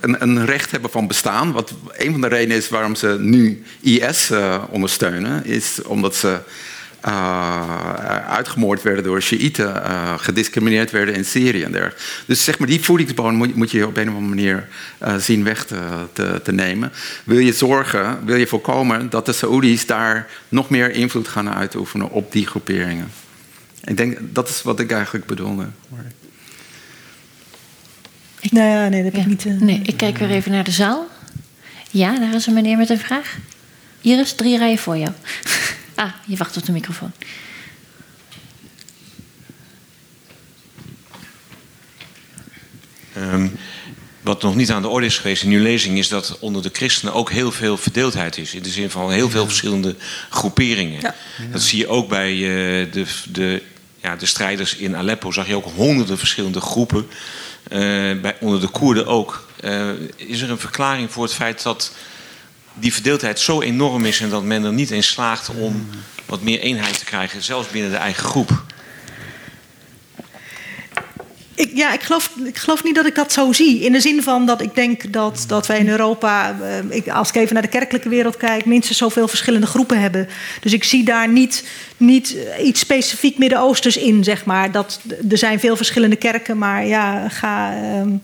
een, een, recht hebben van bestaan. Wat een van de redenen is waarom ze nu IS uh, ondersteunen, is omdat ze uh, uitgemoord werden door Shiiten, uh, gediscrimineerd werden in Syrië en dergelijke. Dus zeg maar, die voedingsbodem moet, moet, je op een of andere manier uh, zien weg te, te, te, nemen. Wil je zorgen, wil je voorkomen dat de Saoedi's daar nog meer invloed gaan uitoefenen op die groeperingen? Ik denk, dat is wat ik eigenlijk bedoelde. Ik, nou ja, nee, dat heb ik niet. Uh, nee, ik kijk weer even naar de zaal. Ja, daar is een meneer met een vraag. Iris, drie rijen voor jou. [LAUGHS] ah, je wacht op de microfoon. wat nog niet aan de orde is geweest in uw lezing, is dat onder de christenen ook heel veel verdeeldheid is. In de zin van heel veel verschillende groeperingen. Dat zie je ook bij uh, de, de, ja, de strijders in Aleppo. Zag je ook honderden verschillende groepen. Uh, bij, onder de Koerden ook. Uh, is er een verklaring voor het feit dat die verdeeldheid zo enorm is en dat men er niet in slaagt om wat meer eenheid te krijgen, zelfs binnen de eigen groep? Ik, ja, ik geloof, ik geloof niet dat ik dat zo zie. In de zin van dat ik denk dat, dat wij in Europa, eh, ik, als ik even naar de kerkelijke wereld kijk, minstens zoveel verschillende groepen hebben. Dus ik zie daar niet, niet iets specifiek Midden-Oosters in, zeg maar. Dat, er zijn veel verschillende kerken, maar ja, ga. Um,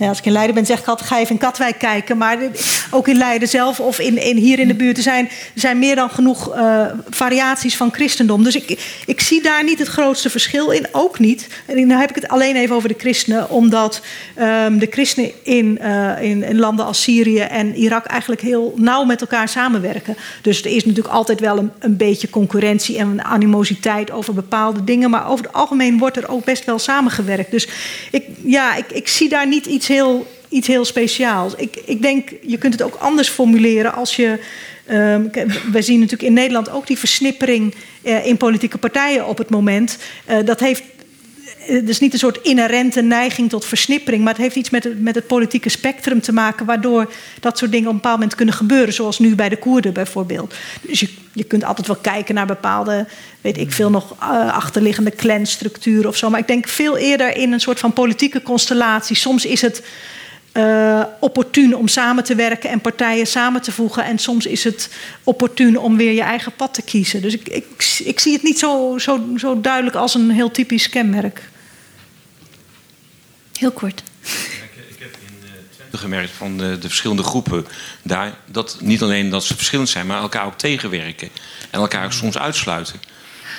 ja, als ik in Leiden ben, zeg ik altijd: ga even in Katwijk kijken. Maar ook in Leiden zelf of in, in, hier in de buurt er zijn, er zijn meer dan genoeg uh, variaties van christendom. Dus ik, ik zie daar niet het grootste verschil in. Ook niet. En dan heb ik het alleen even over de christenen, omdat um, de christenen in, uh, in, in, landen als Syrië en Irak eigenlijk heel nauw met elkaar samenwerken. Dus er is natuurlijk altijd wel een, een beetje concurrentie en animositeit over bepaalde dingen. Maar over het algemeen wordt er ook best wel samengewerkt. Dus ik, ja, ik, ik zie daar niet iets heel, iets heel speciaals. Ik, ik denk, je kunt het ook anders formuleren als je. Um, wij zien natuurlijk in Nederland ook die versnippering uh, in politieke partijen op het moment. Uh, dat heeft het is niet een soort inherente neiging tot versnippering, maar het heeft iets met het, met het politieke spectrum te maken, waardoor dat soort dingen op een bepaald moment kunnen gebeuren, zoals nu bij de Koerden bijvoorbeeld. Dus je, je kunt altijd wel kijken naar bepaalde, weet ik veel, nog uh, achterliggende clanstructuren of zo, maar ik denk veel eerder in een soort van politieke constellatie. Soms is het uh, opportun om samen te werken en partijen samen te voegen. En soms is het opportun om weer je eigen pad te kiezen. Dus ik, ik, ik zie het niet zo, zo, zo duidelijk als een heel typisch kenmerk. Heel kort. Ik heb in Twente gemerkt van de, de, verschillende groepen daar... dat niet alleen dat ze verschillend zijn, maar elkaar ook tegenwerken. En elkaar ook soms uitsluiten.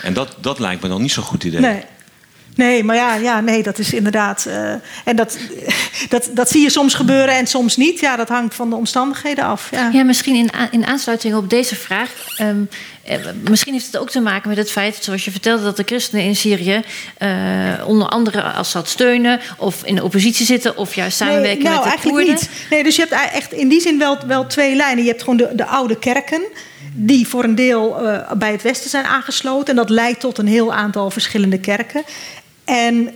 En dat, dat lijkt me dan niet zo'n goed idee. Nee. Nee, maar ja, ja nee, dat is inderdaad. Uh, en dat, dat, dat zie je soms gebeuren en soms niet. Ja, dat hangt van de omstandigheden af. Ja, ja misschien in, in aansluiting op deze vraag. Um, misschien heeft het ook te maken met het feit, zoals je vertelde, dat de christenen in Syrië uh, onder andere Assad steunen of in de oppositie zitten of juist samenwerken nee, nou, met de eigenlijk Koerden. Niet. Nee, dus je hebt echt in die zin wel, wel twee lijnen. Je hebt gewoon de, de oude kerken die voor een deel uh, bij het Westen zijn aangesloten. En dat leidt tot een heel aantal verschillende kerken. En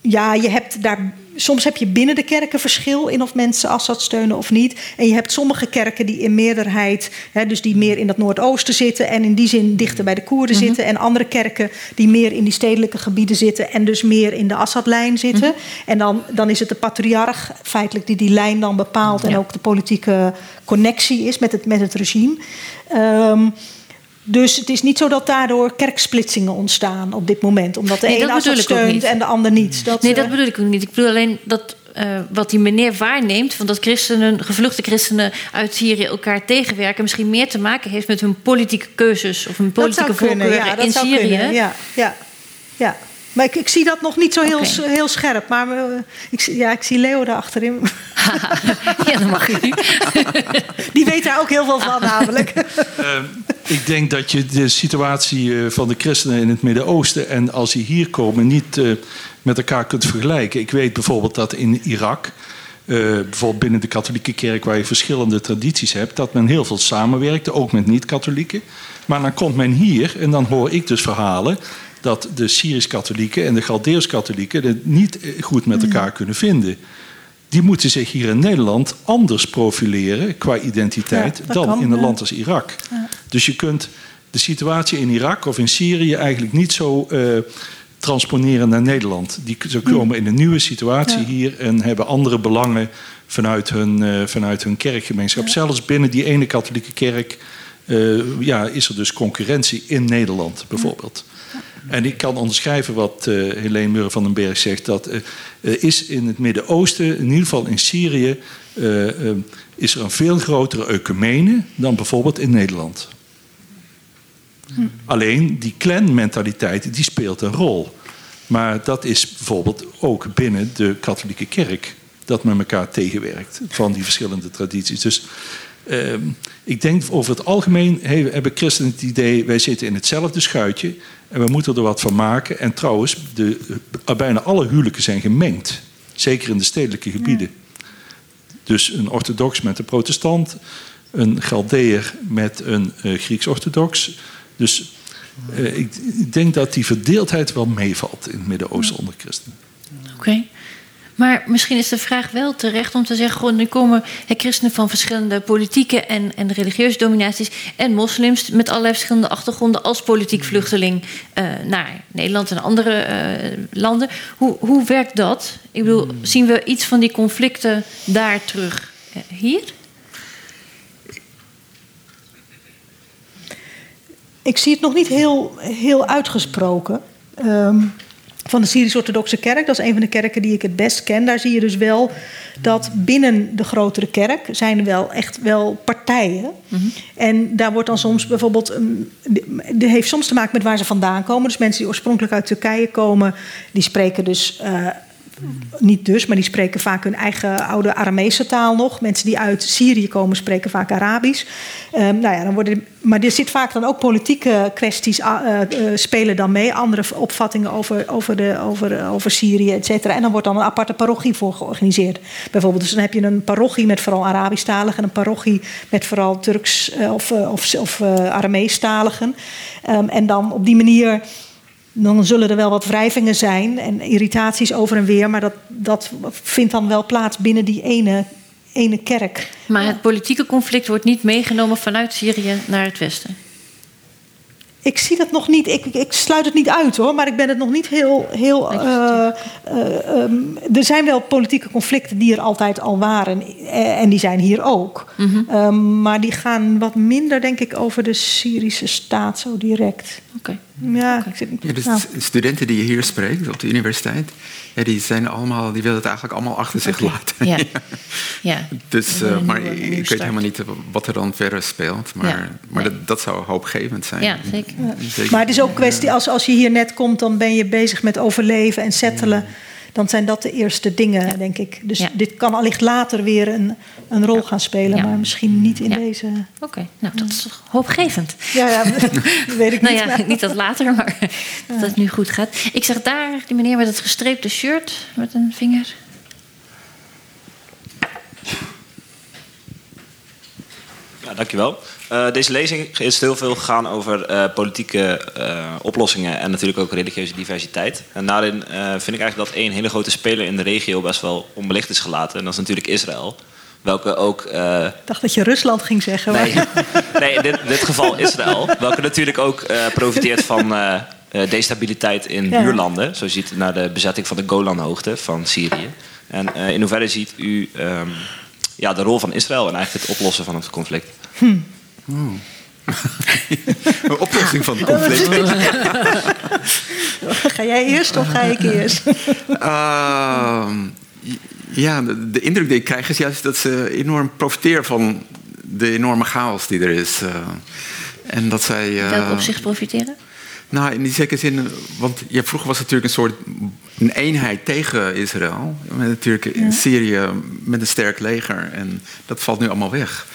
ja, je hebt daar, soms heb je binnen de kerken verschil in of mensen Assad steunen of niet. En je hebt sommige kerken die in meerderheid, hè, dus die meer in het Noordoosten zitten en in die zin dichter bij de Koerden mm -hmm. zitten. En andere kerken die meer in die stedelijke gebieden zitten en dus meer in de Assad-lijn zitten. Mm -hmm. En dan, dan is het de patriarch feitelijk die die lijn dan bepaalt ja. en ook de politieke connectie is met het, met het regime. Um, dus het is niet zo dat daardoor kerksplitsingen ontstaan op dit moment. Omdat de nee, een Assad steunt en de ander niet. Dat, nee, dat bedoel ik ook niet. Ik bedoel alleen dat uh, wat die meneer waarneemt... van dat christenen, gevluchte christenen uit Syrië elkaar tegenwerken... misschien meer te maken heeft met hun politieke keuzes... of hun politieke voorkeuren ja, in Syrië. Kunnen, ja, ja, ja. Maar ik, ik, zie dat nog niet zo heel, okay. heel scherp. Maar uh, ik, ja, ik zie Leo daar achterin. [LAUGHS] ja, dan mag je nu. [LAUGHS] Die weet daar ook heel veel van, namelijk. Uh, [LAUGHS] ik denk dat je de situatie uh, van de christenen in het Midden-Oosten... en als die hier komen, niet uh, met elkaar kunt vergelijken. Ik weet bijvoorbeeld dat in Irak... bijvoorbeeld binnen de katholieke kerk, waar je verschillende tradities hebt... dat men heel veel samenwerkte, ook met niet-katholieken. Maar dan komt men hier en dan hoor ik dus verhalen dat de Syrisch-katholieken en de Galdeers-katholieken het niet goed met elkaar kunnen vinden. Die moeten zich hier in Nederland anders profileren qua identiteit ja, dan kan, in een land als Irak. Ja. Dus je kunt de situatie in Irak of in Syrië eigenlijk niet zo uh, transponeren naar Nederland. Die, ze komen in een nieuwe situatie hier en hebben andere belangen vanuit hun, uh, vanuit hun kerkgemeenschap. Zelfs binnen die ene katholieke kerk uh, ja, is er dus concurrentie in Nederland bijvoorbeeld. En ik kan onderschrijven wat uh, Helene Murren van den Berg zegt. Dat uh, is in het Midden-Oosten, in ieder geval in Syrië, uh, is er een veel grotere ecumene dan bijvoorbeeld in Nederland. Hm. Alleen die clan-mentaliteit die speelt een rol. Maar dat is bijvoorbeeld ook binnen de katholieke kerk. Dat men elkaar tegenwerkt van die verschillende tradities. Dus uh, ik denk over het algemeen hebben christenen het idee... wij zitten in hetzelfde schuitje en we moeten er wat van maken. En trouwens, de, bijna alle huwelijken zijn gemengd. Zeker in de stedelijke gebieden. Ja. Dus een orthodox met een protestant, een Galdeer met een uh, Grieks-orthodox. Dus uh, ik, ik, denk dat die verdeeldheid wel meevalt in het Midden-Oosten onder christenen. Oké. Maar misschien is de vraag wel terecht om te zeggen: gewoon, er komen christenen van verschillende politieke en, en religieuze dominaties en moslims met allerlei verschillende achtergronden als politiek vluchteling uh, naar Nederland en andere uh, landen. Hoe, hoe werkt dat? Ik bedoel, zien we iets van die conflicten daar terug hier? Ik zie het nog niet heel, heel uitgesproken. Um, van de Syrisch-Orthodoxe Kerk. Dat is een van de kerken die ik het best ken. Daar zie je dus wel dat binnen de grotere kerk zijn er wel echt wel partijen. Mm En daar wordt dan soms bijvoorbeeld. Dit heeft soms te maken met waar ze vandaan komen. Dus mensen die oorspronkelijk uit Turkije komen, die spreken dus. Uh, niet dus, maar die spreken vaak hun eigen oude Aramese taal nog. Mensen die uit Syrië komen spreken vaak Arabisch. Um, nou ja, dan worden, maar er zit vaak dan ook politieke kwesties uh, uh, spelen dan mee. Andere opvattingen over, over, de, over, over Syrië, et cetera. En dan wordt dan een aparte parochie voor georganiseerd. Bijvoorbeeld, dus dan heb je een parochie met vooral Arabisch-taligen... en een parochie met vooral Turks of, of, Aramees-taligen. Um, en dan op die manier dan zullen er wel wat wrijvingen zijn en irritaties over en weer, maar dat, dat vindt dan wel plaats binnen die ene, ene kerk. Maar het politieke conflict wordt niet meegenomen vanuit Syrië naar het Westen? Ik zie dat nog niet. Ik, ik, sluit het niet uit hoor, maar ik ben het nog niet heel. heel uh, uh, um, er zijn wel politieke conflicten die er altijd al waren. Eh, en die zijn hier ook. Mm -hmm. um, maar die gaan wat minder, denk ik, over de Syrische staat zo direct. Oké. Okay. Ja, okay. Zit, ja, dus nou. studenten die je hier spreekt op de universiteit, ja, die zijn allemaal, die willen het eigenlijk allemaal achter zich okay. laten. [LAUGHS] Ja. ja. Dus, uh, maar ik, ik weet helemaal niet wat er dan verder speelt. Maar, ja. maar nee. dat, dat, zou hoopgevend zijn. Ja, zeker. Ja. zeker. Maar het is ook een kwestie, als, als je hier net komt, dan ben je bezig met overleven en settelen. Dan zijn dat de eerste dingen, denk ik. Dus dit kan allicht later weer een, een rol gaan spelen, maar misschien niet in deze. Oké, okay. nou dat is hoopgevend. Ja, ja [LAUGHS] dat weet ik nou niet. ja, niet dat later, maar [LAUGHS] dat het nu goed gaat. Ik zag daar die meneer met het gestreepte shirt met een vinger. Ja, dankjewel. Uh, deze lezing is heel veel gegaan over uh, politieke uh, oplossingen en natuurlijk ook religieuze diversiteit. En daarin vind ik eigenlijk dat één hele grote speler in de regio best wel onbelicht is gelaten. En dat is natuurlijk Israël. Welke ook. Ik dacht dat je Rusland ging zeggen. Nee, [LAUGHS] nee in dit, dit, geval Israël. Welke natuurlijk ook profiteert van destabiliteit in ja. buurlanden. Zo ziet naar de bezetting van de Golanhoogte van Syrië. En in hoeverre ziet u um, ja, de rol van Israël en eigenlijk het oplossen van het conflict? Hm. Oh. [LAUGHS] Een oplossing van het conflict. [LAUGHS] ga jij eerst of ga ik eerst? uh, ja, de, de, indruk die ik krijg is juist dat ze enorm profiteren van de enorme chaos die er is. Uh, en dat zij. Uh, Welk opzicht profiteren? Nou, in die zekere zin, want ja, vroeger was het natuurlijk een soort een eenheid tegen Israël. Met natuurlijk in. Syrië met een sterk leger. En dat valt nu allemaal weg.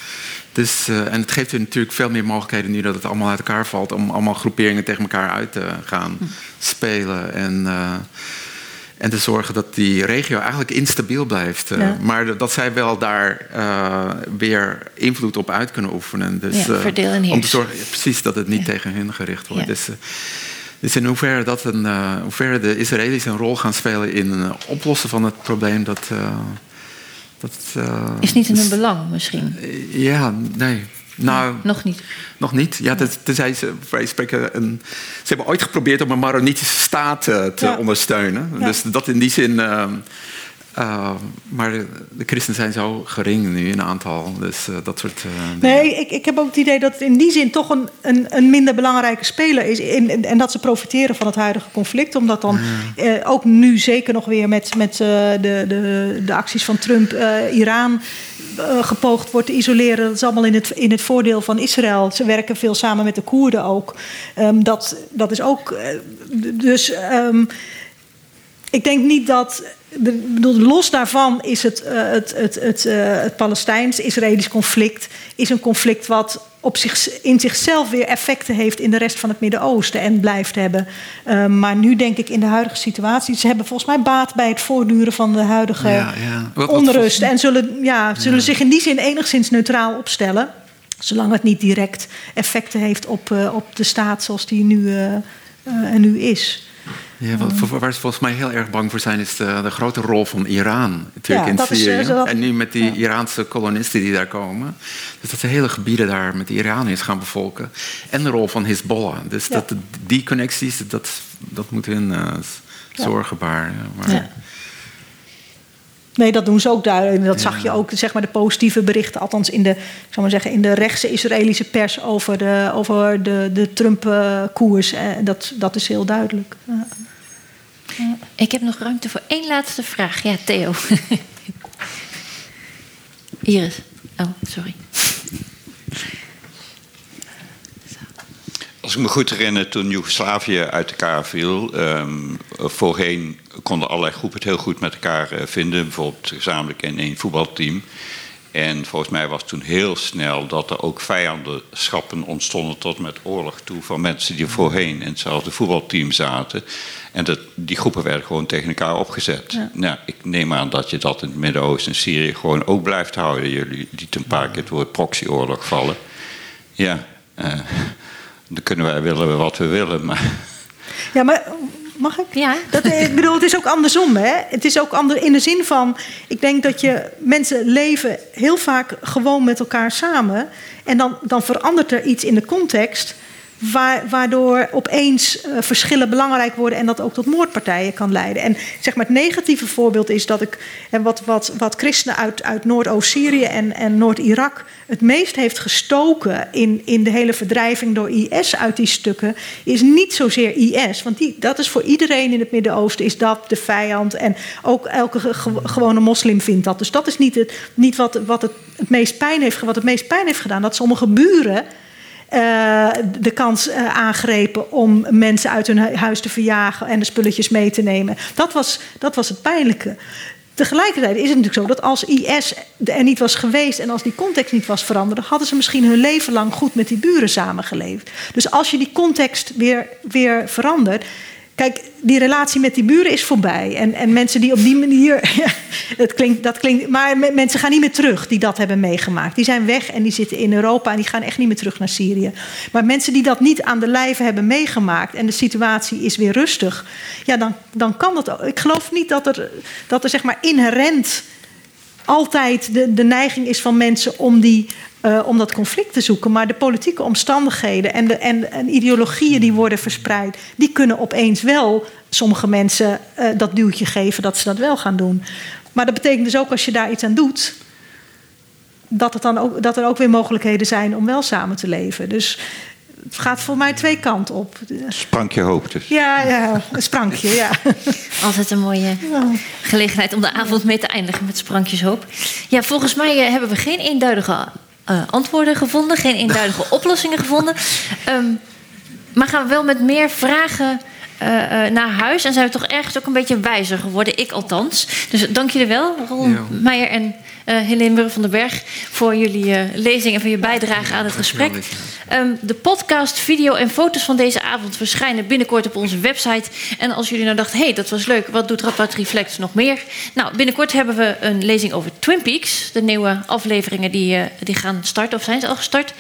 Dus, uh, en het geeft u natuurlijk veel meer mogelijkheden nu dat het allemaal uit elkaar valt. om allemaal groeperingen tegen elkaar uit te gaan hm. spelen. En, uh, en te zorgen dat die regio eigenlijk instabiel blijft. Uh, ja. Maar dat zij wel daar weer invloed op uit kunnen oefenen. Dus, ja, verdeel en om te zorgen precies dat het niet ja. tegen hun gericht wordt. Dus, dus in hoeverre, dat een, hoeverre de Israëli's een rol gaan spelen in het oplossen van het probleem. Dat, dat, uh, is niet in hun belang misschien? Ja, nee. Nou, nee, nog niet. Nog niet. Ja, dat, tenzij ze, wij spreken een, ze hebben ooit geprobeerd om een Maronitische staat uh, te ja. ondersteunen. Ja. Dus dat in die zin. Uh, uh, maar de, christenen zijn zo gering nu in aantal. Dus dat soort. nee, ik, ik heb ook het idee dat het in die zin toch een, een, een minder belangrijke speler is. In, in, en dat ze profiteren van het huidige conflict. Omdat dan ja. ook nu zeker nog weer met, met de, de, de acties van Trump, Iran gepoogd wordt te isoleren. Dat is allemaal in het, in het voordeel van Israël. Ze werken veel samen met de Koerden ook. Um, dat, dat is ook. Dus. Um, ik denk niet dat. Bedoel, los daarvan is het, uh, het, het, het, uh, het Palestijns-Israëlisch conflict is een conflict wat op zich, in zichzelf weer effecten heeft in de rest van het Midden-Oosten en blijft hebben. Uh, maar nu denk ik in de huidige situatie, ze hebben volgens mij baat bij het voortduren van de huidige ja, ja. Wat, onrust. Wat, en zullen, ja, zullen zich in die zin enigszins neutraal opstellen. Zolang het niet direct effecten heeft op, op de staat zoals die nu, en nu is. Ja, wat, waar ze volgens mij heel erg bang voor zijn, is de, de grote rol van Iran natuurlijk in Syrië. Dat... En nu met die ja. Iraanse kolonisten die daar komen. Dus dat ze hele gebieden daar met de Iraniërs gaan bevolken. En de rol van Hezbollah. Dus dat, die connecties, dat, dat moet hun uh, zorgen baren. Maar... Nee, dat doen ze ook duidelijk. En dat zag je ook, zeg maar, de positieve berichten, althans in de, ik zal maar zeggen, in de rechtse Israëlische pers over de, over de, de Trump-koers. Dat, dat is heel duidelijk. Ik heb nog ruimte voor één laatste vraag. Ja, Theo. [LAUGHS] Iris. Oh, sorry. Als ik me goed herinner, toen Joegoslavië uit elkaar viel, um, voorheen konden allerlei groepen het heel goed met elkaar uh, vinden, bijvoorbeeld gezamenlijk in één voetbalteam. En volgens mij was toen heel snel dat er ook vijandenschappen ontstonden tot met oorlog toe van mensen die voorheen in hetzelfde voetbalteam zaten. En dat, die groepen werden gewoon tegen elkaar opgezet. Ja. Nou, ik neem aan dat je dat in het Midden-Oosten en Syrië gewoon ook blijft houden. Jullie lieten een paar keer het woord proxyoorlog vallen. Ja, uh, dan kunnen wij willen wat we willen, maar... Ja, maar Mag ik? Ja. Dat, ik bedoel, het is ook andersom. Hè? Het is ook ander, in de zin van... Ik denk dat je... Mensen leven heel vaak gewoon met elkaar samen. En dan, dan verandert er iets in de context waardoor opeens uh, verschillen belangrijk worden en dat ook tot moordpartijen kan leiden. En zeg maar het negatieve voorbeeld is dat ik, en wat, wat, wat christenen uit, uit Noordoost-Syrië en, en Noord-Irak het meest heeft gestoken in, in de hele verdrijving door IS uit die stukken, is niet zozeer IS. Want die, dat is voor iedereen in het Midden-Oosten is dat de vijand. En ook elke gewone moslim vindt dat. Dus dat is niet, het, niet wat, wat het, het meest pijn heeft, wat het meest pijn heeft gedaan. Dat sommige buren uh, de kans uh, aangrepen om mensen uit hun huis te verjagen en de spulletjes mee te nemen. Dat was, dat was het pijnlijke. Tegelijkertijd is het natuurlijk zo dat als IS er niet was geweest en als die context niet was veranderd, hadden ze misschien hun leven lang goed met die buren samengeleefd. Dus als je die context weer, weer verandert, Kijk, die relatie met die buren is voorbij. En, en mensen die op die manier. [LAUGHS] Ja, dat, klinkt, dat klinkt. Maar mensen gaan niet meer terug die dat hebben meegemaakt. Die zijn weg en die zitten in Europa en die gaan echt niet meer terug naar Syrië. Maar mensen die dat niet aan de lijve hebben meegemaakt en de situatie is weer rustig. Ja, dan, dan kan dat ook. Ik geloof niet dat er, dat er zeg maar inherent altijd de, de neiging is van mensen om, die, uh, om dat conflict te zoeken. Maar de politieke omstandigheden en de en, en ideologieën die worden verspreid, die kunnen opeens wel sommige mensen uh, dat duwtje geven dat ze dat wel gaan doen. Maar dat betekent dus ook als je daar iets aan doet, dat, het dan ook, dat er ook weer mogelijkheden zijn om wel samen te leven. Dus het gaat voor mij twee kanten op. Sprankje hoop dus. Ja, ja, een sprankje, ja. [LAUGHS] Altijd een mooie gelegenheid om de avond mee te eindigen met sprankjes hoop. Ja, volgens mij uh, hebben we geen eenduidige uh, antwoorden gevonden, geen eenduidige [LAUGHS] oplossingen gevonden. Um, maar gaan we wel met meer vragen uh, uh, naar huis en zijn we toch ergens ook een beetje wijzer geworden, ik althans. Dus dank jullie wel, Ron ja. Meijer en uh, Helene Murren van den Berg, voor jullie uh, lezing en voor je bijdrage aan het gesprek. Um, de podcast, video en foto's van deze avond verschijnen binnenkort op onze website. En als jullie nou dachten, hé, hey, dat was leuk, wat doet Radboud Reflex nog meer? Nou, binnenkort hebben we een lezing over Twin Peaks. De nieuwe afleveringen die, uh, die gaan starten, of zijn ze al gestart.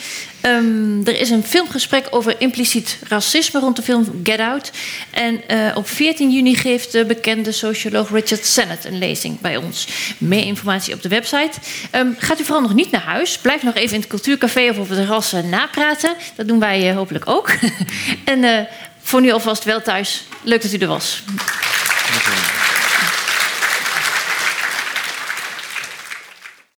Um, er is een filmgesprek over impliciet racisme rond de film Get Out. En uh, op 14 juni geeft de bekende socioloog Richard Sennett een lezing bij ons. Meer informatie op de website. Um, gaat u vooral nog niet naar huis. Blijf nog even in het cultuurcafé of op het terras uh, napraten. Dat doen wij uh, hopelijk ook. [LAUGHS] en voor nu alvast wel thuis. Leuk dat u er was.